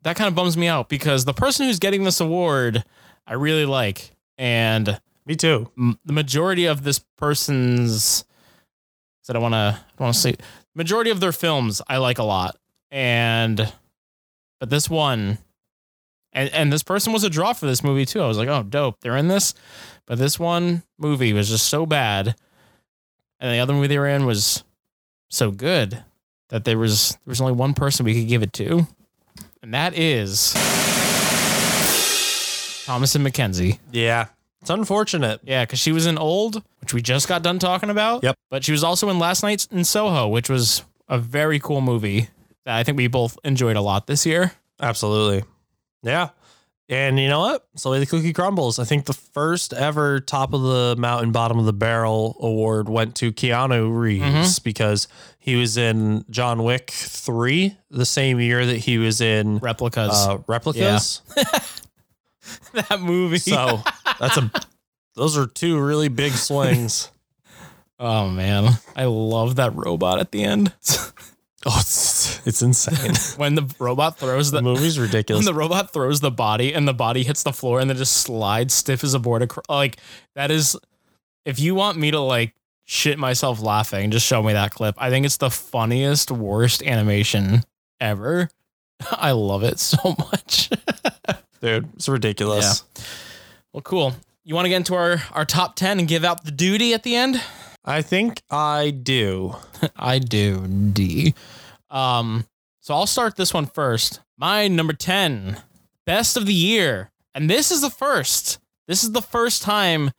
that kind of bums me out because the person who's getting this award, I really like, and Me too. m- the majority of this person's that I want to want to say majority of their films I like a lot, and but this one. And, and this person was a draw for this movie too. I was like, oh, dope. They're in this. But this one movie was just so bad. And the other movie they were in was so good that there was there was only one person we could give it to. And that is Thomasin McKenzie. Yeah. It's unfortunate. Yeah, because she was in Old, which we just got done talking about. Yep. But she was also in Last Night in Soho, which was a very cool movie that I think we both enjoyed a lot this year. Absolutely. Yeah. And you know what? Slowly the cookie crumbles. I think the first ever top of the mountain, bottom of the barrel award went to Keanu Reeves because he was in John Wick 3 the same year that he was in Replicas. uh, Replicas. <laughs> that movie. So that's a those are two really big swings. <laughs> oh man, I love that robot at the end. <laughs> Oh, it's it's insane. <laughs> when the robot throws the the movie's when ridiculous. the robot throws the body and the body hits the floor and then just slides stiff as a board. across. like that is, if you want me to like shit myself laughing, just show me that clip. I think it's the funniest, worst animation ever. I love it so much. Dude, it's ridiculous. Well, cool. You want to get into our our top ten and give out the duty at the end? I think I do. <laughs> I do. D. Um, so I'll start this one first. My number 10, best of the year. And this is the first. This is the first time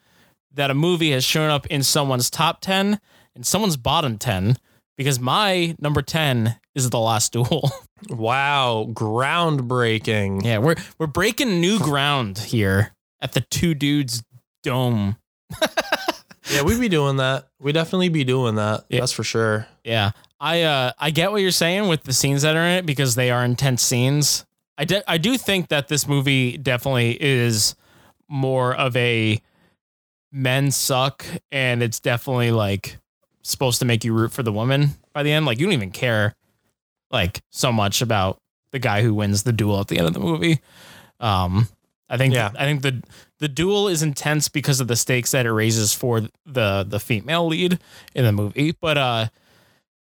that a movie has shown up in someone's top 10 and someone's bottom 10 because my number 10 is The Last Duel. <laughs> Wow, groundbreaking. yeah, we're we're breaking new ground here at the Two Dudes Dome. <laughs> Yeah, we'd be doing that. We'd definitely be doing that. Yeah. That's for sure. Yeah. I uh I get what you're saying with the scenes that are in it because they are intense scenes. I de- I do think that this movie definitely is more of a men suck, and it's definitely like supposed to make you root for the woman by the end. Like you don't even care like so much about the guy who wins the duel at the end of the movie. Um, I think Yeah. I think the the duel is intense because of the stakes that it raises for the the female lead in the movie. But uh,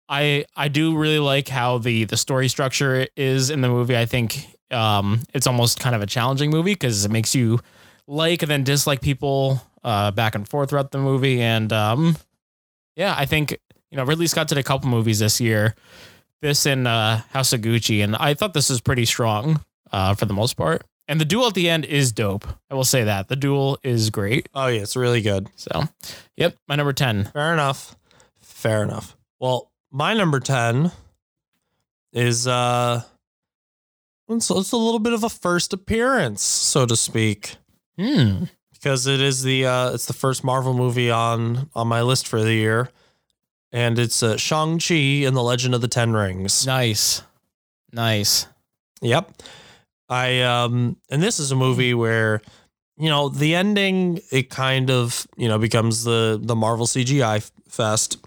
I I do really like how the the story structure is in the movie. I think um, it's almost kind of a challenging movie because it makes you like and then dislike people uh, back and forth throughout the movie. And um, yeah, I think you know Ridley Scott did a couple movies this year, this in uh, House of Gucci, and I thought this was pretty strong uh, for the most part. And the duel at the end is dope. I will say that the duel is great. Oh yeah, it's really good. So, yep, my number ten. Fair enough. Fair enough. Well, my number 10 is uh it's, it's a little bit of a first appearance, so to speak, Hmm. because it is the uh it's the first Marvel movie on on my list for the year. And it's uh, Shang-Chi and the Legend of the Ten Rings. Nice, nice. Yep. I um and this is a movie where you know the ending it kind of you know becomes the the Marvel CGI fest.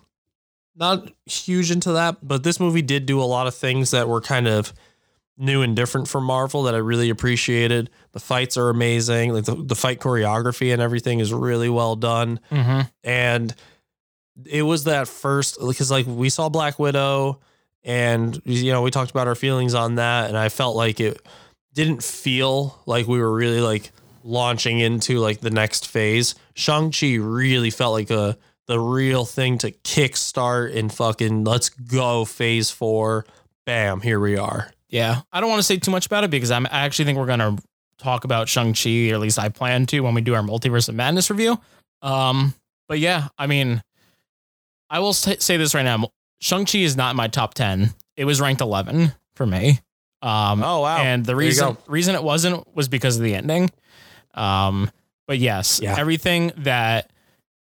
Not huge into that, but this movie did do a lot of things that were kind of new and different from Marvel that I really appreciated. The fights are amazing. Like the, the fight choreography and everything is really well done Mm-hmm. and it was that first because like we saw Black Widow and you know we talked about our feelings on that and I felt like it didn't feel like we were really like launching into like the next phase. Shang-Chi really felt like a the real thing to kickstart and fucking let's go phase 4. Bam, here we are. Yeah, I don't want to say too much about it because I'm, I actually think we're gonna talk about Shang Chi, or at least I plan to when we do our Multiverse of Madness review. Um, but yeah, I mean, I will say this right now: Shang Chi is not in my top ten. It was ranked 11 for me. Um, Oh wow. and the reason reason it wasn't was because of the ending. Um, but yes, Yeah. everything that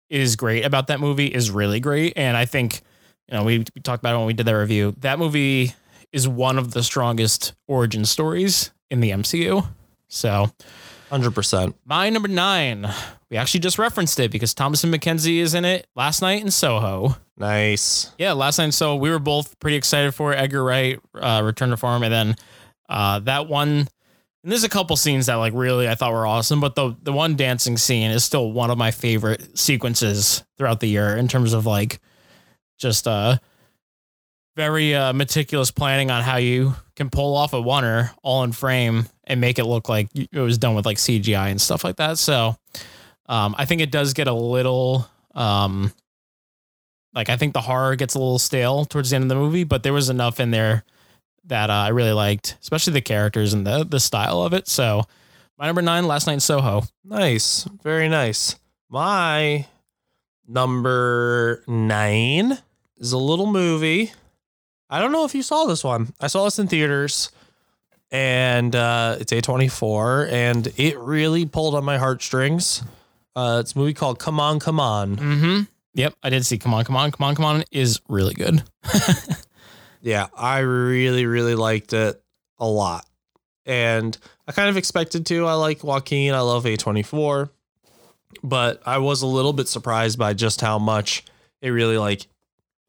is great about that movie is really great, and I think you know we, we talked about it when we did that review. That movie is one of the strongest origin stories in the MCU. So 100%. my number nine, we actually just referenced it because Thomasin McKenzie is in it last night in Soho. Nice. Yeah, last night. So we were both pretty excited for it. Edgar Wright, uh, Return to Form, and then uh, that one. And there's a couple scenes that like really I thought were awesome, but the the one dancing scene is still one of my favorite sequences throughout the year in terms of like just uh very uh, meticulous planning on how you can pull off a oneer all in frame and make it look like it was done with like CGI and stuff like that. So um, I think it does get a little um, like I think the horror gets a little stale towards the end of the movie, but there was enough in there that uh, I really liked, especially the characters and the the style of it. So my number nine, Last Night in Soho. Nice. Very nice. My number nine is a little movie. I don't know if you saw this one. I saw this in theaters and uh, it's A24 and it really pulled on my heartstrings. Uh, it's a movie called Come On, Come On. Mm-hmm. Yep, I did see. Come on, come on, come on, come on. Is really good. <laughs> Yeah, I really, really liked it a lot. And I kind of expected to. I like Joaquin. I love A24. But I was a little bit surprised by just how much it really like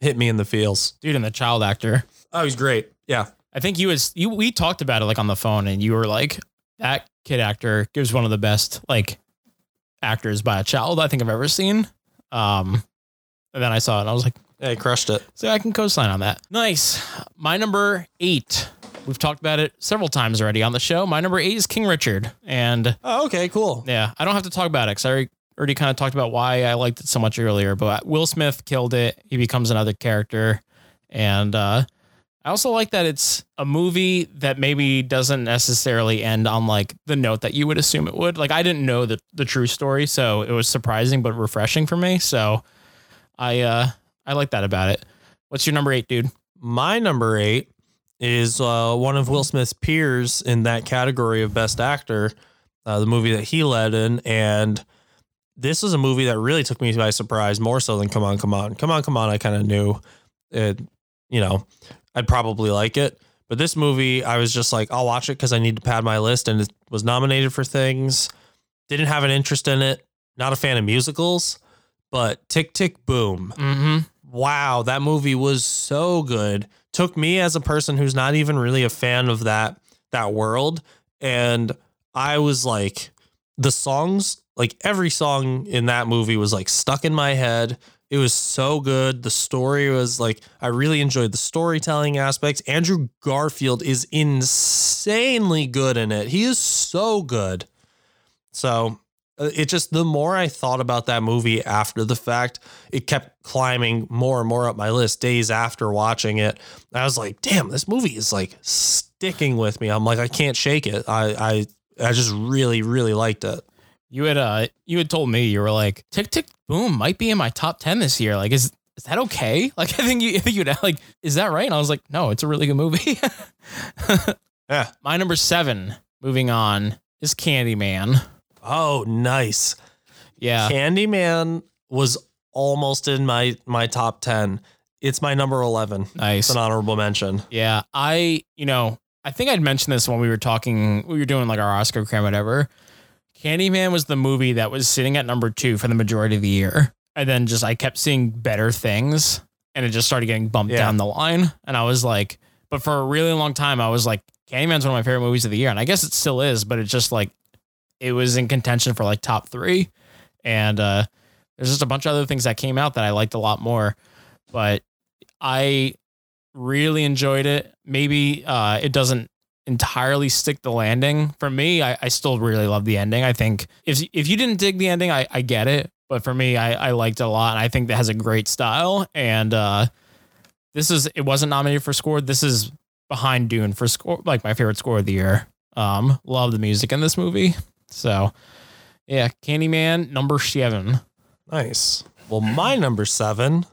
hit me in the feels. Dude, and the child actor. Oh, he's great. Yeah. I think you was you. We talked about it like on the phone, and you were like, "That kid actor gives one of the best like actors by a child I think I've ever seen." Um, and then I saw it, and I was like, Yeah, he crushed it. So I can co-sign on that. Nice. My number eight. We've talked about it several times already on the show. My number eight is King Richard, and Oh, okay, cool. yeah, I don't have to talk about it because I already, already kind of talked about why I liked it so much earlier. But Will Smith killed it. He becomes another character, and uh, I also like that it's a movie that maybe doesn't necessarily end on like the note that you would assume it would. Like I didn't know the the true story, so it was surprising but refreshing for me. So I uh, I like that about it. What's your number eight, dude? My number eight is uh, one of Will Smith's peers in that category of Best Actor, uh, the movie that he led in. And this is a movie that really took me by surprise, more so than Come On, Come On. Come On, Come On, I kind of knew it, you know, I'd probably like it. But this movie, I was just like, I'll watch it because I need to pad my list, and it was nominated for things. Didn't have an interest in it. Not a fan of musicals, but Tick Tick Boom. Mm-hmm. Wow, that movie was so good. Took me as a person who's not even really a fan of that that world, and I was like, the songs, like every song in that movie was like stuck in my head. It was so good. The story was like, I really enjoyed the storytelling aspects. Andrew Garfield is insanely good in it. He is so good. So it just, the more I thought about that movie after the fact, it kept climbing more and more up my list days after watching it. I was like, damn, this movie is like sticking with me. I'm like, I can't shake it. I, I, I just really, really liked it. You had uh you had told me you were like Tick Tick Boom might be in my top ten this year. Like is is that okay? <laughs> Like I think you I think you'd like is that right? And I was like no, it's a really good movie. <laughs> Yeah. My number seven, moving on, is Candyman. Oh, nice. Yeah, Candyman was almost in my my top 10. It's my number 11. nice. It's an honorable mention. Yeah, I you know I think I'd mentioned this when we were talking. We were doing like our Oscar cram, whatever. Candyman was the movie that was sitting at number two for the majority of the year, and then just I kept seeing better things, and it just started getting bumped Yeah. down the line. And I was like, but for a really long time, I was like, Candyman's one of my favorite movies of the year, and I guess it still is. But it's just like it was in contention for like top three, and uh, there's just a bunch of other things that came out that I liked a lot more. But I really enjoyed it. Maybe uh, it doesn't entirely stick the landing for me. I, I still really love the ending. I think if if you didn't dig the ending, I, I get it. But for me, I, I liked it a lot. And I think that has a great style. And uh, this is it wasn't nominated for score. This is behind Dune for score, like my favorite score of the year. Um, love the music in this movie. So yeah, Candyman number seven. Nice. Well, my number 7,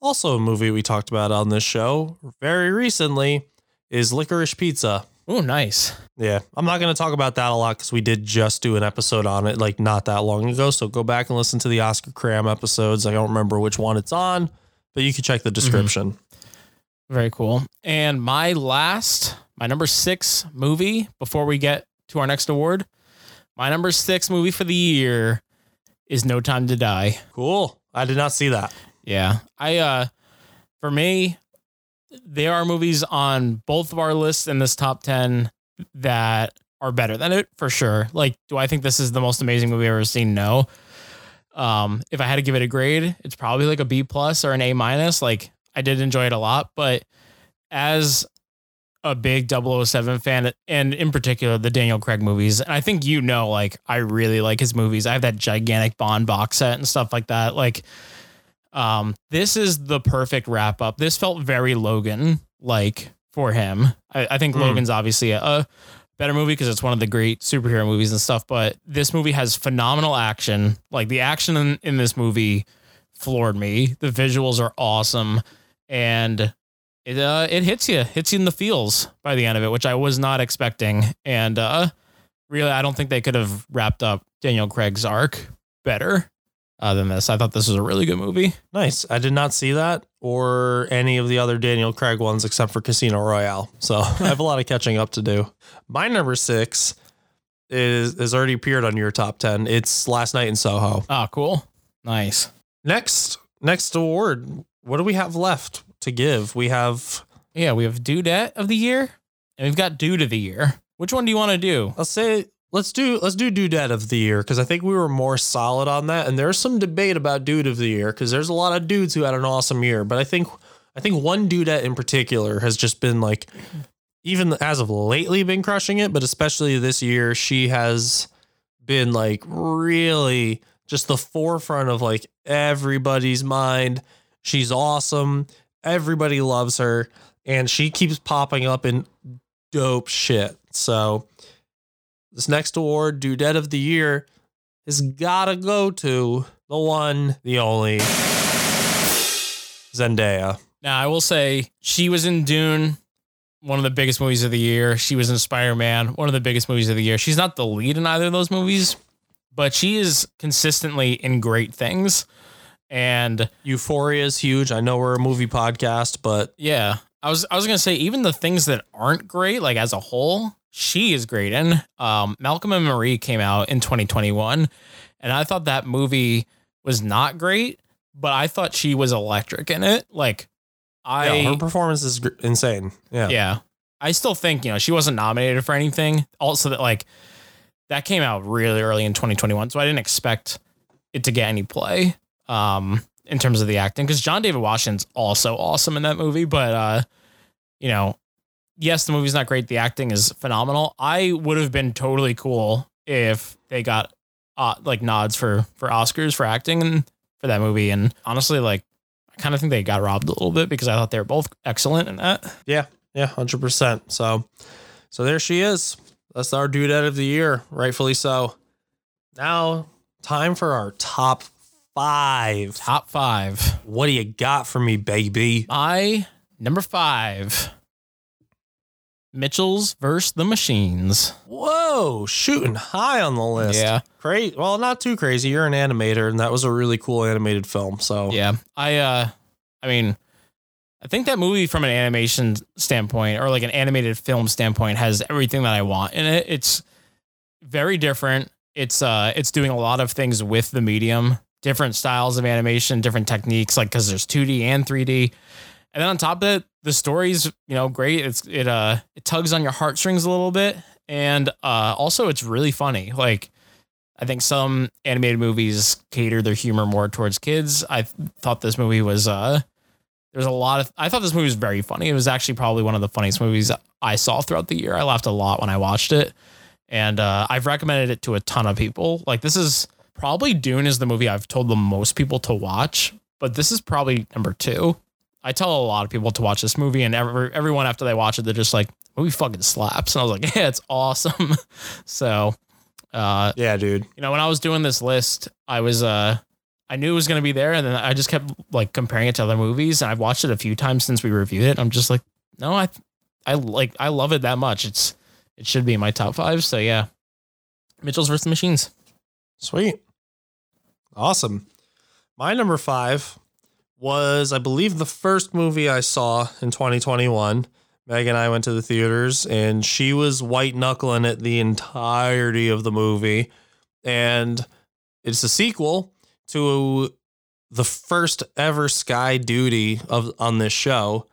also a movie we talked about on this show very recently, is Licorice Pizza. Oh, nice. Yeah, I'm not going to talk about that a lot because we did just do an episode on it like not that long ago. So go back and listen to the Oscar Cram episodes. I don't remember which one it's on, but you can check the mm-hmm. description. Very cool. And my last, my number six movie before we get to our next award, my number six movie for the year is No Time to Die. Cool. I did not see that. Yeah. I, uh, for me, there are movies on both of our lists in this top 10 that are better than it for sure. Like, do I think this is the most amazing movie I've ever seen? No. Um, if I had to give it a grade, it's probably like a B plus or an A minus. Like, I did enjoy it a lot, but as a big 007 fan, and in particular the Daniel Craig movies, and I think you know, like, I really like his movies. I have that gigantic Bond box set and stuff like that. Like, um, this is the perfect wrap up. This felt very Logan like for him. I, I think Mm. Logan's obviously a, a better movie because it's one of the great superhero movies and stuff. But this movie has phenomenal action. Like the action in, in this movie floored me. The visuals are awesome, and it uh, it hits you, hits you in the feels by the end of it, which I was not expecting. And uh, really, I don't think they could have wrapped up Daniel Craig's arc better uh, than this. I thought this was a really good movie. Nice. I did not see that or any of the other Daniel Craig ones except for Casino Royale. So <laughs> I have a lot of catching up to do. My number six is has already appeared on your top ten. It's Last Night in Soho. Oh, cool. Nice. Next, next award. What do we have left to give? We have. Yeah, we have Dudette of the year, and we've got Dude of the year. Which one do you want to do? Let's say let's do let's do Dudette of the year because I think we were more solid on that, and there's some debate about Dude of the year because there's a lot of dudes who had an awesome year, but I think I think one Dudette in particular has just been like even as of lately been crushing it, but especially this year she has been like really just the forefront of like everybody's mind. She's awesome. Everybody loves her and she keeps popping up in dope shit. So this next award, Dudette of the Year, has gotta go to the one, the only Zendaya. Now, I will say she was in Dune, one of the biggest movies of the year. She was in Spider Man, one of the biggest movies of the year. She's not the lead in either of those movies, but she is consistently in great things. And Euphoria is huge. I know we're a movie podcast, but yeah, I was I was gonna say even the things that aren't great, like as a whole, she is great in. Um, Malcolm and Marie came out in 2021, and I thought that movie was not great, but I thought she was electric in it. Like I yeah, her performance is gr- insane. Yeah. yeah. I still think, you know, she wasn't nominated for anything. Also that like that came out really early in 2021, so I didn't expect it to get any play um in terms of the acting cuz John David Washington's also awesome in that movie, but uh you know, yes, the movie's not great, the acting is phenomenal. I would have been totally cool if they got uh like nods for for Oscars for acting and for that movie and honestly like I kind of think they got robbed a little bit because I thought they were both excellent in that. Yeah. Yeah. Hundred percent. So, so there she is. That's our dudette of the year, rightfully so. Now, time for our top five. Top five. What do you got for me, baby? My number five. Mitchell's versus the Machines. Whoa, shooting high on the list. Yeah. Great. Well, not too crazy. You're an animator, and that was a really cool animated film. So Yeah. I uh I mean I think that movie from an animation standpoint or like an animated film standpoint has everything that I want in it. It's very different. It's uh it's doing a lot of things with the medium, different styles of animation, different techniques like cuz there's 2D and 3D. And then on top of it, the story's, you know, great. It's it uh it tugs on your heartstrings a little bit and uh also it's really funny. Like I think some animated movies cater their humor more towards kids. I th- thought this movie was uh there's a lot of I thought this movie was very funny. It was actually probably one of the funniest movies I saw throughout the year. I laughed a lot when I watched it. And uh, I've recommended it to a ton of people. Like this is probably Dune is the movie I've told the most people to watch, but this is probably number 2. I tell a lot of people to watch this movie and every, everyone after they watch it they're just like movie fucking slaps. <laughs> And I was like, "Yeah, it's awesome." <laughs> so, uh yeah, dude. you know, when I was doing this list, I was uh I knew it was gonna be there, and then I just kept like comparing it to other movies, and I've watched it a few times since we reviewed it. I'm just like, no, I I like I love it that much. It's it should be in my top five. So yeah. Mitchell's versus Machines. Sweet. Awesome. My number five was, I believe, the first movie I saw in 2021. Meg and I went to the theaters, and she was white knuckling it the entirety of the movie. And it's a sequel to the first ever Sky Duty of on this show,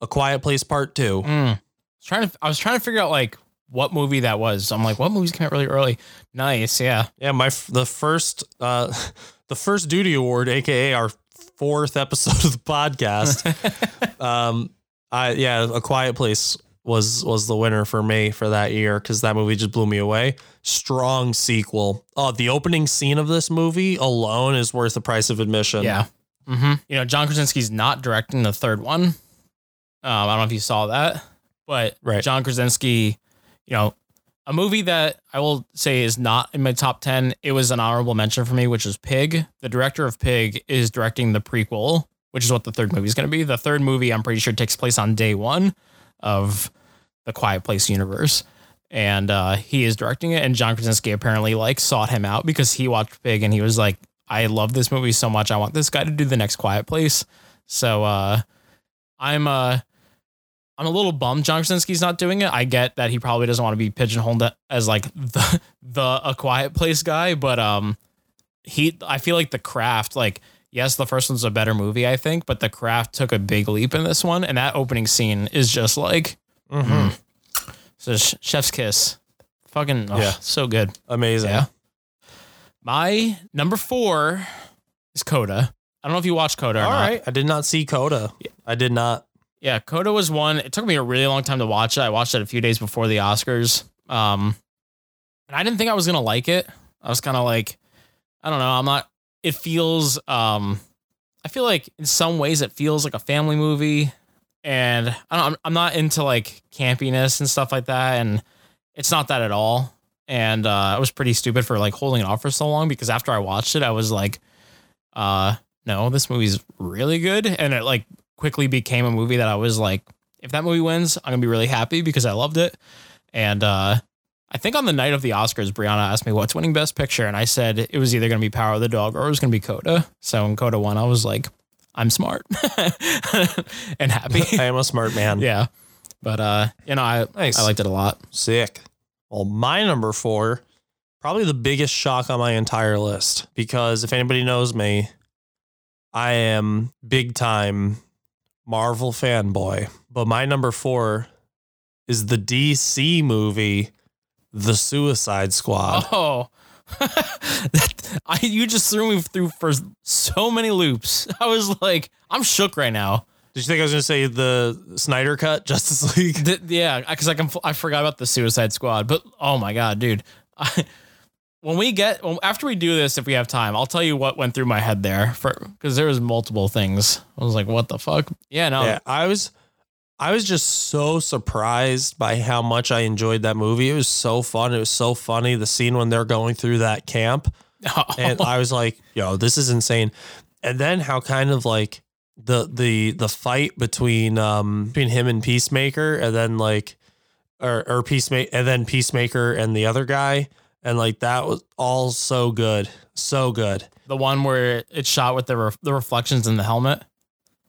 A Quiet Place Part Two. Mm. I was trying to I was trying to figure out like what movie that was. I'm like, what movies came out really early? Nice, yeah. Yeah, my the first uh <laughs> the first duty award, aka our fourth episode of the podcast. <laughs> um I yeah, A Quiet Place was was the winner for me for that year because that movie just blew me away. Strong sequel. Oh, the opening scene of this movie alone is worth the price of admission. Yeah. Mm-hmm. You know, John Krasinski's not directing the third one. Um, I don't know if you saw that, but Right. John Krasinski, you know, a movie that I will say is not in my top 10. It was an honorable mention for me, which is Pig. The director of Pig is directing the prequel, which is what the third movie is going to be. The third movie, I'm pretty sure, takes place on day one of the Quiet Place universe. And uh, he is directing it. And John Krasinski apparently like sought him out because he watched Pig and he was like, I love this movie so much. I want this guy to do the next Quiet Place. So uh, I'm uh, I'm a little bummed John Krasinski's not doing it. I get that he probably doesn't want to be pigeonholed as like the <laughs> the a Quiet Place guy, but um, he I feel like the craft like yes, the first one's a better movie I think, but the craft took a big leap in this one, and that opening scene is just like Mhm. so sh- chef's kiss, fucking oh, Yeah. so good. Amazing. Yeah. My number four is Coda. I don't know if you watched Coda All not. right. I did not see Coda. I did not. Yeah, Coda was one. It took me a really long time to watch it. I watched it a few days before the Oscars. Um, and I didn't think I was gonna like it. I was kind of like, I don't know. I'm not. It feels. Um, I feel like in some ways it feels like a family movie, and I don't. I'm, I'm not into like campiness and stuff like that, and it's not that at all. And uh, I was pretty stupid for like holding it off for so long because after I watched it, I was like, uh, no, this movie's really good, and it like quickly became a movie that I was like, if that movie wins, I'm gonna be really happy because I loved it. And uh, I think on the night of the Oscars, Brianna asked me what's winning Best Picture, and I said it was either gonna be Power of the Dog or it was gonna be Coda. So when Coda won, I was like, I'm smart <laughs> and happy. <laughs> I am a smart man. <laughs> yeah. But uh, you know, I Nice. I liked it a lot. Sick. Well, my number four, probably the biggest shock on my entire list because if anybody knows me, I am big time Marvel fanboy. But my number four is the DC movie, The Suicide Squad. Oh. That- <laughs> I, you just threw me through for so many loops. I was like, I'm shook right now. Did you think I was going to say the Snyder Cut <laughs> Justice League? Th- yeah, because I can I forgot about the Suicide Squad, but oh my god, dude! I, when we get well, after we do this, if we have time, I'll tell you what went through my head there for because there was multiple things. I was like, what the fuck? Yeah, no, Yeah, I was I was just so surprised by how much I enjoyed that movie. It was so fun. It was so funny. The scene when they're going through that camp. <laughs> And I was like, yo, this is insane. And then how kind of like the the the fight between um between him and Peacemaker and then like or or Peacemaker and then Peacemaker and the other guy. And like that was all so good. So good. the one where it's shot with the re- the reflections in the helmet.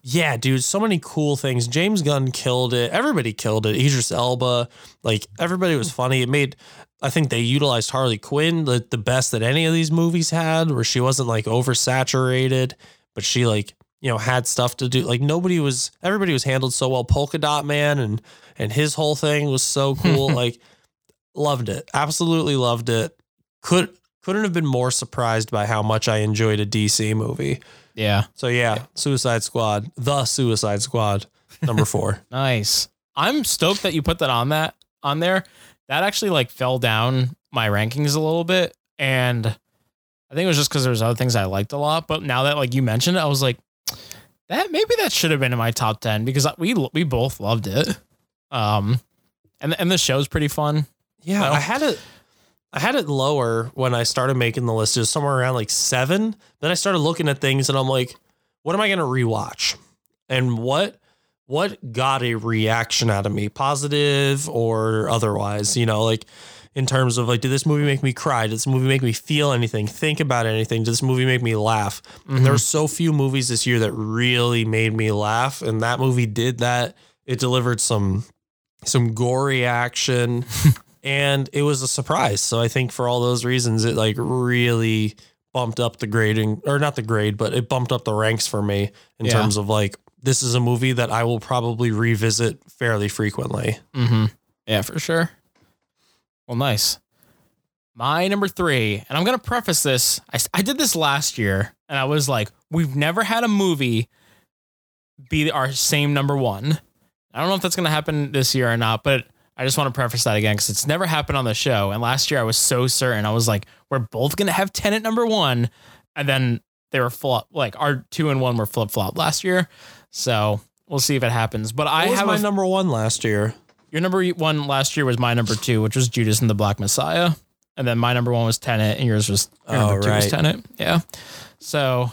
Yeah, dude, so many cool things. James Gunn killed it. Everybody killed it. Idris Elba, like everybody was funny. It made I think they utilized Harley Quinn the, the best that any of these movies had, where she wasn't like oversaturated, but she like, you know, had stuff to do. Like nobody was everybody was handled so well. Polka Dot Man and and his whole thing was so <laughs> cool. like loved it. Absolutely loved it. Could couldn't have been more surprised by how much I enjoyed a DC movie. Yeah, So yeah, Suicide Squad, the Suicide Squad, number <laughs> four. nice. I'm stoked that you put that on that on there. That actually like fell down my rankings a little bit, and I think it was just because there was other things I liked a lot. But now that like you mentioned it, I was like, that maybe that should have been in my top ten because we we both loved it. Um, and and the show's pretty fun. Yeah, Well- I had it. I had it lower when I started making the list. It was somewhere around like seven. Then I started looking at things, and I'm like, what am I going to rewatch? And what what got a reaction out of me, positive or otherwise? You know, like in terms of like, did this movie make me cry? Did this movie make me feel anything? Think about anything? Did this movie make me laugh? And there mm-hmm. were so few movies this year that really made me laugh, and that movie did that. It delivered some some gory action, <laughs> and it was a surprise. So I think for all those reasons, it like really bumped up the grading, or not the grade, but it bumped up the ranks for me in Yeah. terms of like this is a movie that I will probably revisit fairly frequently. Mm-hmm. Yeah, for sure. Well, nice. My number three, and I'm gonna preface this. I, I did this last year, and I was like, we've never had a movie be our same number one. I don't know if that's gonna happen this year or not, but I just want to preface that again because it's never happened on the show. And last year I was so certain. I was like, we're both gonna have Tenet number one, and then they were flop. Like our two and one were flip flop last year. So we'll see if it happens. But I was have my a, number one last year. your number one last year was my number two, which was Judas and the Black Messiah. And then my number one was Tenet, and yours was your Oh, number two was right. Tenet. Yeah. So,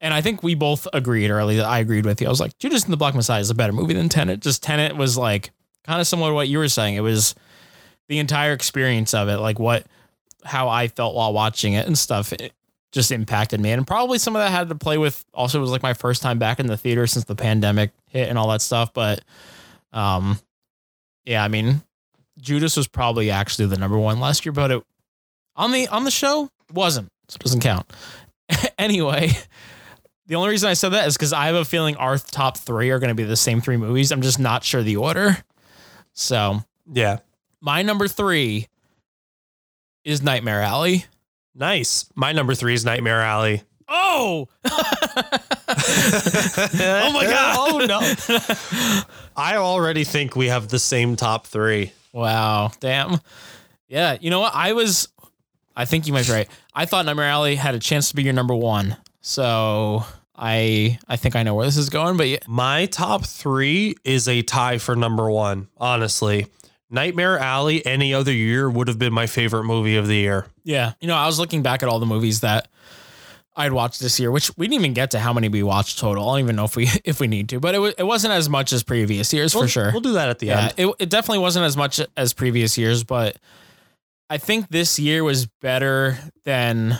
and I think we both agreed, or at least I agreed with you. I was like, Judas and the Black Messiah is a better movie than Tenet. Just Tenet was like kind of similar to what you were saying. It was the entire experience of it, like what, how I felt while watching it and stuff. It just impacted me, and probably some of that had to play with. Also, it was like my first time back in the theater since the pandemic hit and all that stuff. But, um, yeah, I mean, Judas was probably actually the number one last year, but it on the on the show wasn't, so it doesn't count. <laughs> anyway, the only reason I said that is because I have a feeling our top three are going to be the same three movies. I'm just not sure the order. So Yeah, my number three is Nightmare Alley. nice. My number three is Nightmare Alley. Oh, <laughs> oh my god! <laughs> oh no! I already think we have the same top three. Wow, damn. Yeah, you know what? I was, I think you might be right. I thought Nightmare Alley had a chance to be your number one. So I, I think I know where this is going. But yeah, My top three is a tie for number one, honestly. Nightmare Alley any other year would have been my favorite movie of the year. yeah. You know, I was looking back at all the movies that I'd watched this year, which we didn't even get to how many we watched total. I don't even know if we <laughs> if we need to, but it wa- it wasn't as much as previous years for We'll- sure. We'll do that at the yeah, end. it, it definitely wasn't as much as previous years, but I think this year was better than,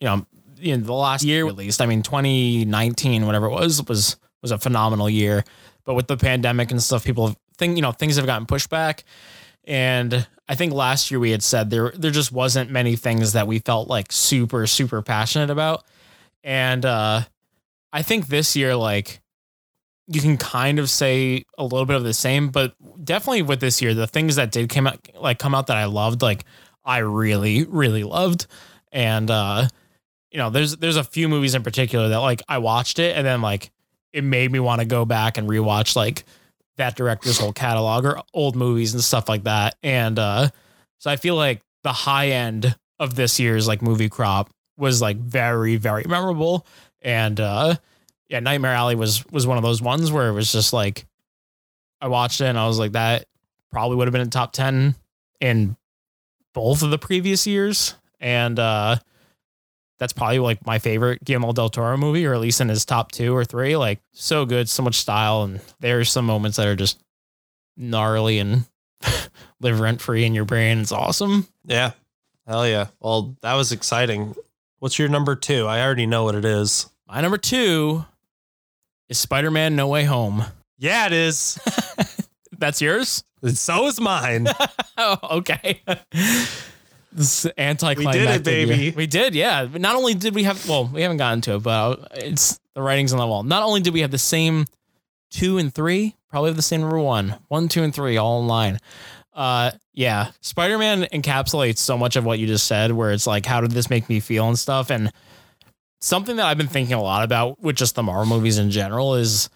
you know, you know, the last year at least. I mean, 2019, whatever it was, was was a phenomenal year. But with the pandemic and stuff, people think you know things have gotten pushed back. And I think last year we had said there there just wasn't many things that we felt like super super passionate about. And uh I think this year like you can kind of say a little bit of the same, but definitely with this year, the things that did came out like come out that I loved, like I really, really loved. And uh, you know, there's there's a few movies in particular that like I watched it and then like it made me want to go back and rewatch like that director's whole catalog or old movies and stuff like that. And uh so I feel like the high end of this year's like movie crop was like very, very memorable. And uh yeah, Nightmare Alley was was one of those ones where it was just like I watched it and I was like that probably would have been in top 10 in both of the previous years and uh that's probably like my favorite Guillermo del Toro movie or at least in his top 2 or 3 like so good so much style and there's some moments that are just gnarly and <laughs> live rent free in your brain it's awesome Yeah. Hell yeah. Well, that was exciting. What's your number two? I already know what it is. my number 2 is Spider-Man No Way Home Yeah, it is. <laughs> that's yours And so is mine. <laughs> Oh, okay. This anticlimactic. We did it, baby. year. We did, yeah. But Not only did we have, well, we haven't gotten to it, but it's the writings on the wall. Not only did we have the same two and three, probably the same number one, one, two, and three, all in line. Uh, yeah, Spider Man encapsulates so much of what you just said, where it's like, how did this make me feel and stuff, and something that I've been thinking a lot about with just the Marvel movies in general is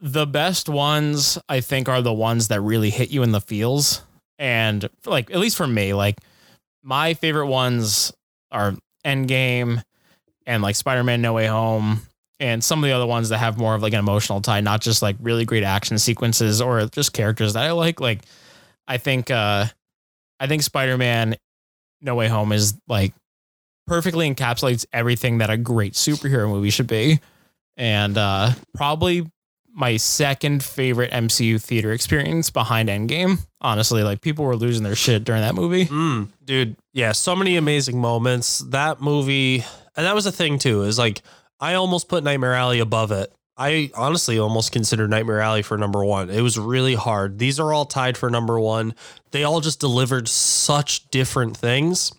the best ones I think are the ones that really hit you in the feels. And like at least for me, like my favorite ones are Endgame and like Spider-Man No Way Home and some of the other ones that have more of like an emotional tie, not just like really great action sequences or just characters that I like. Like I think uh I think Spider-Man No Way Home is like perfectly encapsulates everything that a great superhero movie should be. And uh probably my second favorite MCU theater experience behind Endgame. Honestly, like people were losing their shit during that movie. Mm, dude, yeah, so many amazing moments. That movie, and that was the thing too, is like I almost put Nightmare Alley above it. I honestly almost considered Nightmare Alley for number one. It was really hard. These are all tied for number one. They all just delivered such different things.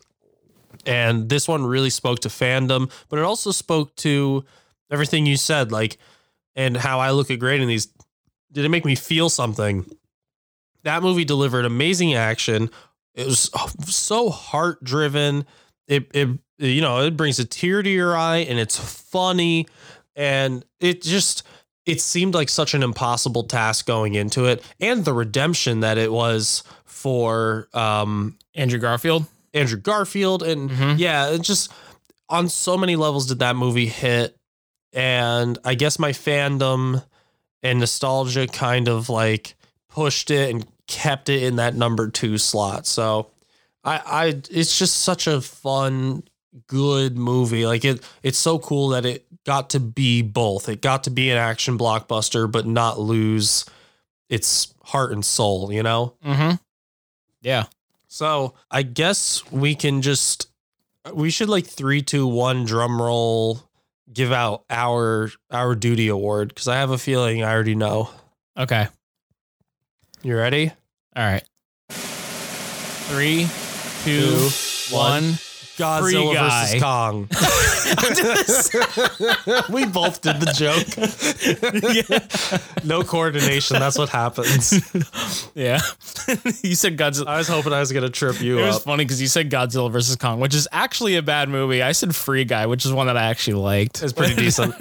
And this one really spoke to fandom, but it also spoke to everything you said, like, and how I look at grading these. Did it make me feel something? That movie delivered amazing action. It was so heart driven. It, it, you know, it brings a tear to your eye and it's funny. And it just, it seemed like such an impossible task going into it. And the redemption that it was for, um, Andrew Garfield. Andrew Garfield. And Mhm. yeah, it just on so many levels did that movie hit. And I guess my fandom and nostalgia kind of like pushed it and kept it in that number two slot. So I, I it's just such a fun, good movie. Like it it's so cool that it got to be both. It got to be an action blockbuster, but not lose its heart and soul, you know? Mm-hmm. Yeah. So I guess we can just we should like three, two, one drum roll give out our our duty award because I have a feeling I already know. Okay. You ready? All right. Three, two, one. Godzilla guy. versus <laughs> Kong. <laughs> we both did the joke. No coordination. That's what happens. <laughs> Yeah. you said Godzilla. I was hoping I was gonna trip you It was funny because you said Godzilla versus Kong, which is actually a bad movie. I said Free Guy, which is one that I actually liked. It's pretty decent.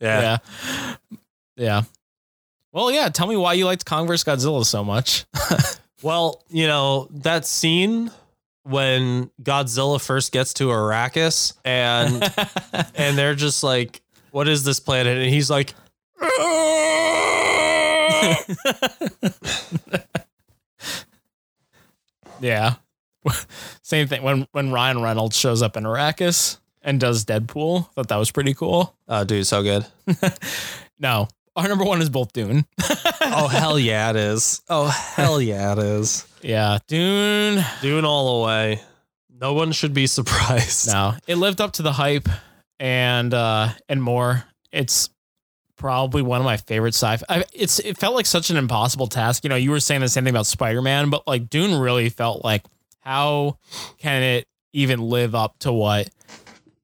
Yeah. yeah. Yeah. Well, yeah. Tell me why you liked Kong versus Godzilla so much. Well, you know, that scene when Godzilla first gets to Arrakis and <laughs> and they're just like, what is this planet? And he's like, <laughs> yeah. <laughs> Same thing when when Ryan Reynolds shows up in Arrakis and does Deadpool. Thought that was pretty cool. oh, dude, so good. No, our number one is both Dune. <laughs> Oh, hell yeah, it is. Oh, hell yeah, it is. yeah, Dune. Dune all the way. No one should be <laughs> surprised. No, it lived up to the hype and uh and more. It's probably one of my favorite sci-fi. I, it's it felt like such an impossible task. You know, you were saying the same thing about Spider-Man, but like Dune really felt like how can it even live up to what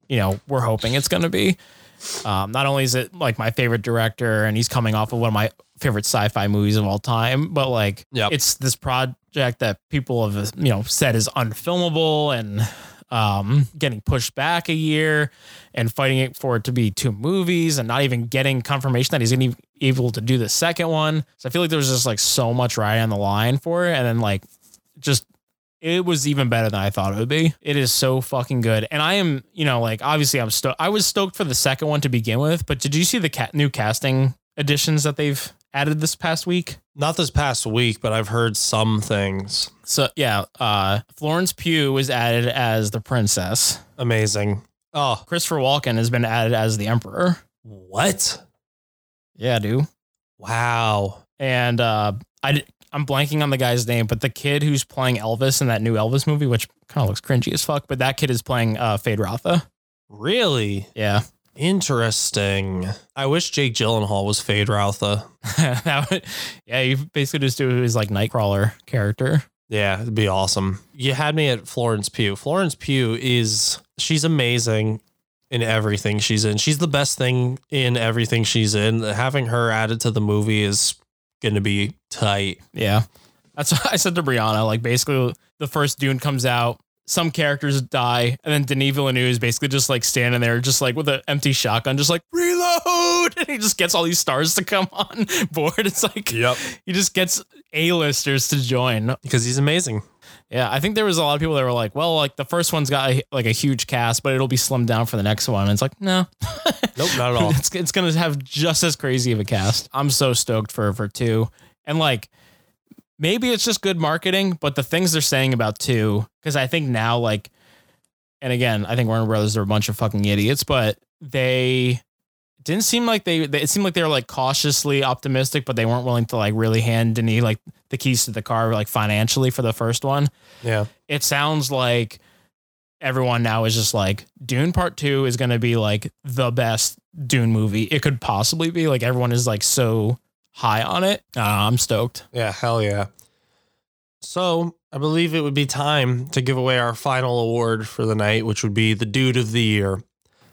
you know we're hoping it's going to be. Um, not only is it like my favorite director, and he's coming off of one of my favorite sci-fi movies of all time, but like Yep. it's this project that people have you know said is unfilmable and um, getting pushed back a year and fighting it for it to be two movies and not even getting confirmation that he's going to be able to do the second one. So I feel like there was just like so much riding on the line for it, and then like just it was even better than I thought it would be. It is so fucking good. And I am, you know, like obviously I'm stoked. I was stoked for the second one to begin with, but did you see the ca- new casting additions that they've added this past week? Not this past week, but I've heard some things. So yeah, uh Florence Pugh was added as the princess. Amazing. Oh, Christopher Walken has been added as the emperor. what? Yeah, dude. Wow. And uh I I'm blanking on the guy's name, but the kid who's playing Elvis in that new Elvis movie, which kind of looks cringy as fuck, but that kid is playing uh Feyd-Rautha. Really Yeah. Interesting. I wish Jake Gyllenhaal was Feyd-Rautha. <laughs> that would, yeah, you basically just do his like Nightcrawler character. Yeah, it'd be awesome. You had me at Florence Pugh. Florence Pugh is she's amazing in everything she's in. She's the best thing in everything she's in. Having her added to the movie is going to be tight. Yeah. That's <laughs> what I said to Brianna. Like basically the first Dune comes out, some characters die, and then Denis Villeneuve is basically just like standing there, just like with an empty shotgun, just like reload. <laughs> And he just gets all these stars to come <laughs> on board. It's like Yep. he just gets A-listers to join. Because he's amazing. Yeah, I think there was a lot of people that were like, well, like the first one's got a, like a huge cast, but it'll be slimmed down for the next one. And it's like, no. <laughs> Nope, not at all. it's, it's gonna have just as crazy of a cast. I'm so stoked for for two, and like maybe it's just good marketing, but the things they're saying about two, because I think now like, and again, I think Warner Brothers are a bunch of fucking idiots, but they didn't seem like they, they it seemed like they were like cautiously optimistic, but they weren't willing to like really hand any like the keys to the car like financially for the first one Yeah. it sounds like everyone now is just like Dune Part Two is going to be like the best Dune movie it could possibly be. Like everyone is like so high on it. Uh, I'm stoked. Yeah, hell yeah. So I believe it would be time to give away our final award for the night, which would be the Dude of the Year.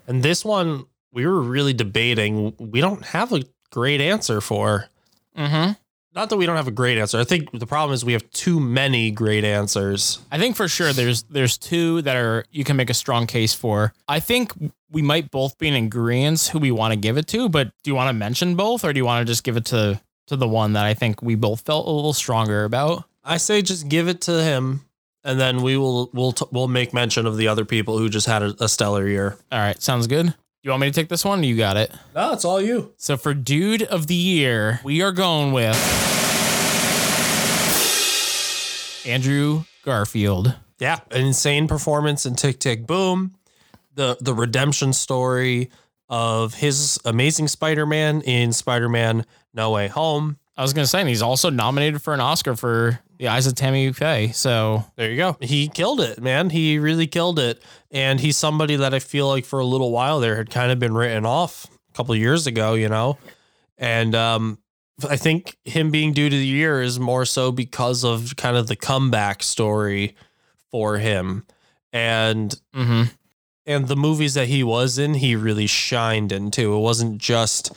And this one we were really debating. We don't have a great answer for. Mm-hmm. Not that we don't have a great answer. I think the problem is we have too many great answers. I think for sure there's there's two that are you can make a strong case for. I think we might both be in agreement who we want to give it to, but do you want to mention both or do you want to just give it to to the one that I think we both felt a little stronger about? I say just give it to him, and then we will we'll t- we'll make mention of the other people who just had a, a stellar year. All right, sounds good. You want me to take this one? You got it. No, it's all you. So for dude of the year, we are going with Andrew Garfield. Yeah, an insane performance in Tick Tick Boom, the the redemption story of his amazing Spider-Man in Spider-Man No Way Home. I was gonna say, and he's also nominated for an Oscar for The Eyes of Tammy Faye. So There you go. He killed it, man. He really killed it. And he's somebody that I feel like for a little while there had kind of been written off a couple of years ago, you know. And um I think him being due to the year is more so because of kind of the comeback story for him. And mhm. And the movies that he was in, he really shined into. It wasn't just,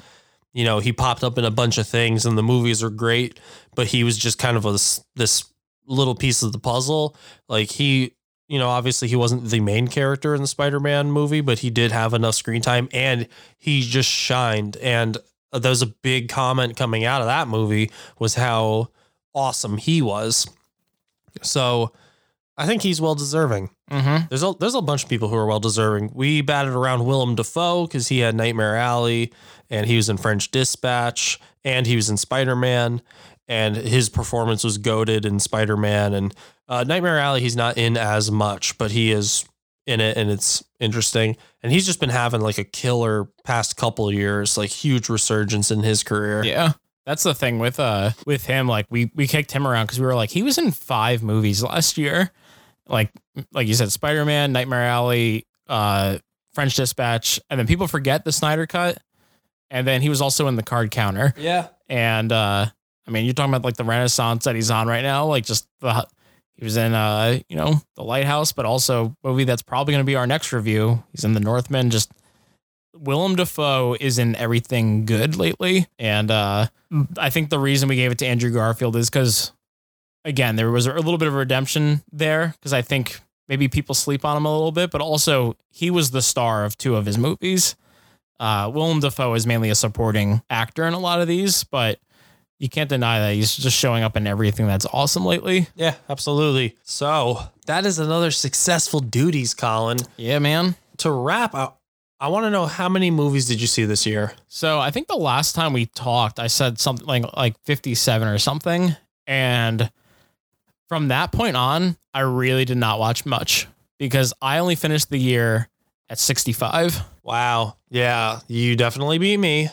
you know, he popped up in a bunch of things and the movies are great, but he was just kind of a, this, little piece of the puzzle. Like he, you know, obviously he wasn't the main character in the Spider-Man movie, but he did have enough screen time and he just shined. And uh, there was a big comment coming out of that movie was how awesome he was. So I think he's well deserving. Mm-hmm. There's a there's a bunch of people who are well deserving. We batted around Willem Dafoe because he had Nightmare Alley, and he was in French Dispatch, and he was in Spider Man, and his performance was goaded in Spider Man. And uh, Nightmare Alley, he's not in as much, but he is in it, and it's interesting. And he's just been having like a killer past couple of years, like huge resurgence in his career. Yeah. That's the thing with uh with him. Like we we kicked him around because we were like he was in five movies last year. Like like you said, Spider Man, Nightmare Alley, uh, French Dispatch, and then people forget the Snyder Cut, and then he was also in the Card Counter, Yeah. and uh, I mean, you're talking about like the Renaissance that he's on right now, like just the he was in uh, you know, the Lighthouse, but also movie that's probably going to be our next review. He's in the Northman, just. Willem Dafoe is in everything good lately, and uh, I think the reason we gave it to Andrew Garfield is because, again, there was a little bit of redemption there because I think maybe people sleep on him a little bit, but also he was the star of two of his movies. Uh, Willem Dafoe is mainly a supporting actor in a lot of these, but you can't deny that he's just showing up in everything that's awesome lately. Yeah, absolutely. So that is another successful duties, Colin. Yeah, man. To wrap, I, I want to know how many movies did you see this year? So I think the last time we talked, I said something like like 57 or something. And from that point on, I really did not watch much because I only finished the year at 65. Wow. Yeah, you definitely beat me.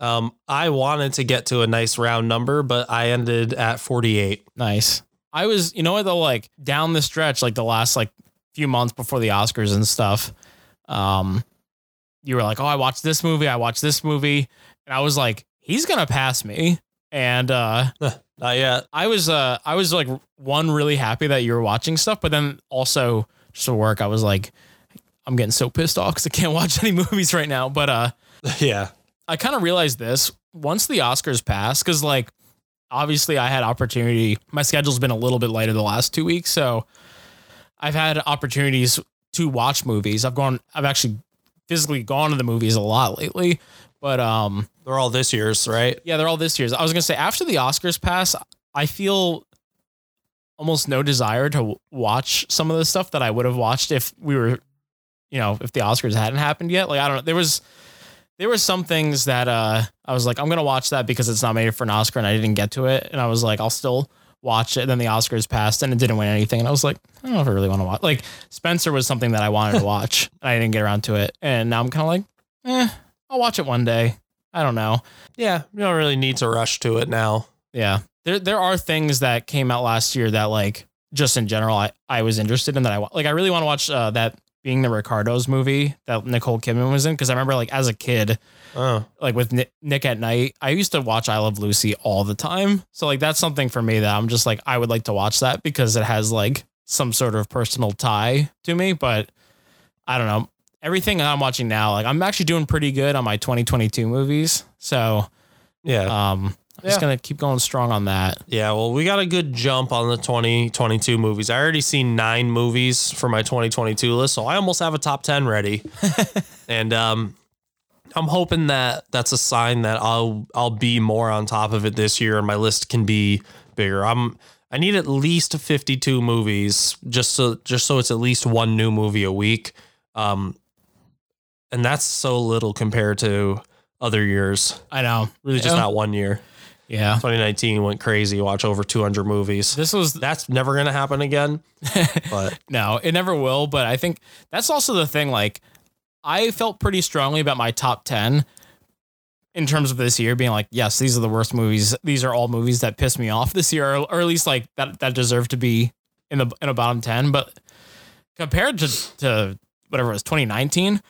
Um, I wanted to get to a nice round number, but I ended at 48. Nice. I was, you know what, though, like down the stretch, like the last like few months before the Oscars and stuff. Um, you were like, oh, I watched this movie, I watched this movie, and I was like, he's gonna pass me. And uh, Not yet. I was, uh, I was like one really happy that you were watching stuff, but then also just for work, I was like, I'm getting so pissed off because I can't <laughs> watch any movies right now. But uh, <laughs> yeah. I kind of realized this once the Oscars passed, because like obviously I had opportunity. My schedule's been a little bit lighter the last two weeks, so I've had opportunities to watch movies. I've gone, I've actually physically gone to the movies a lot lately, but um, They're all this year's, right? yeah, they're all this year's. I was gonna say after the Oscars pass, I feel almost no desire to watch some of the stuff that I would have watched if we were, you know, if the Oscars hadn't happened yet. Like I don't know, there was there were some things that uh I was like, I'm gonna watch that because it's nominated for an Oscar and I didn't get to it, and I was like, I'll still watch it. And then the Oscars passed and it didn't win anything, and I was like, I don't know if I really want to watch. Like Spencer was something that I wanted to <laughs> watch, and I didn't get around to it, and now I'm kind of like, eh, I'll watch it one day. I don't know. Yeah. You don't really need to rush to it now. Yeah. There there are things that came out last year that like just in general I, I was interested in that I like I really want to watch uh, that being the Ricardos movie that Nicole Kidman was in because I remember like as a kid Oh, like with Nick, Nick at Night I used to watch I Love Lucy all the time so like that's something for me that I'm just like I would like to watch that because it has like some sort of personal tie to me but I don't know everything I'm watching now like I'm actually doing pretty good on my 2022 movies so yeah. um I'm just gonna keep going strong on that Yeah, well, we got a good jump on the 2022 movies. I already seen nine movies for my 2022 list, so I almost have a top 10 ready. <laughs> and um, I'm hoping that that's a sign that I'll I'll be more on top of it this year, and my list can be bigger. I'm I need at least 52 movies just so just so it's at least one new movie a week. Um, and that's so little compared to other years. I know. Really, just Yeah. not one year. Yeah. 2019 went crazy. Watch over 200 movies. This was That's never gonna happen again. <laughs> But no, it never will. But I think that's also the thing. Like, I felt pretty strongly about my top 10 in terms of this year being like, yes, these are the worst movies. These are all movies that pissed me off this year, or, or at least like that, that deserve to be in the, in a bottom 10. But compared to, to whatever it was 2019,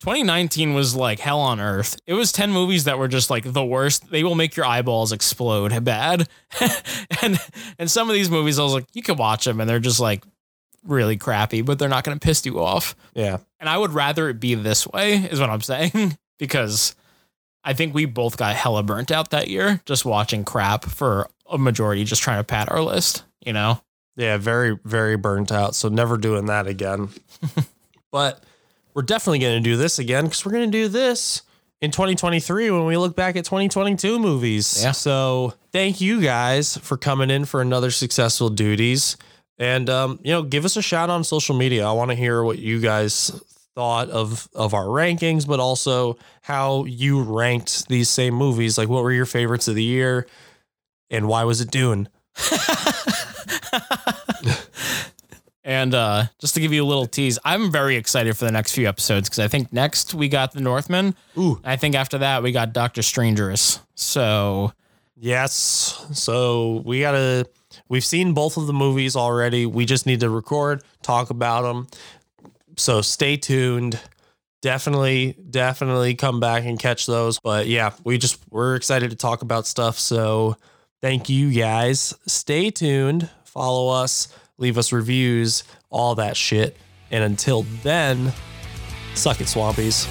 2019 was like hell on earth. It was 10 movies that were just like the worst. They will make your eyeballs explode bad. <laughs> and and some of these movies I was like, you can watch them and they're just like really crappy, but they're not going to piss you off. yeah, And I would rather it be this way is what I'm saying <laughs> because I think we both got hella burnt out that year just watching crap for a majority just trying to pad our list, you know. yeah, very very burnt out. So never doing that again. <laughs> but we're definitely gonna do this again because we're gonna do this in 2023 when we look back at 2022 movies. Yeah. So thank you guys for coming in for another successful duties. And um, you know, give us a shout on social media. I want to hear what you guys thought of of our rankings, but also how you ranked these same movies. Like, what were your favorites of the year, and why was it Dune? <laughs> And uh, just to give you a little tease, I'm very excited for the next few episodes because I think next we got The Northman. Ooh. I think after that we got Doctor Strangerous. So Yes. So we gotta we've seen both of the movies already. We just need to record, talk about them. So stay tuned. Definitely, definitely come back and catch those. But yeah, we just we're excited to talk about stuff. So thank you guys. Stay tuned. Follow us. Leave us reviews. All that shit. And until then, suck it, Swampies.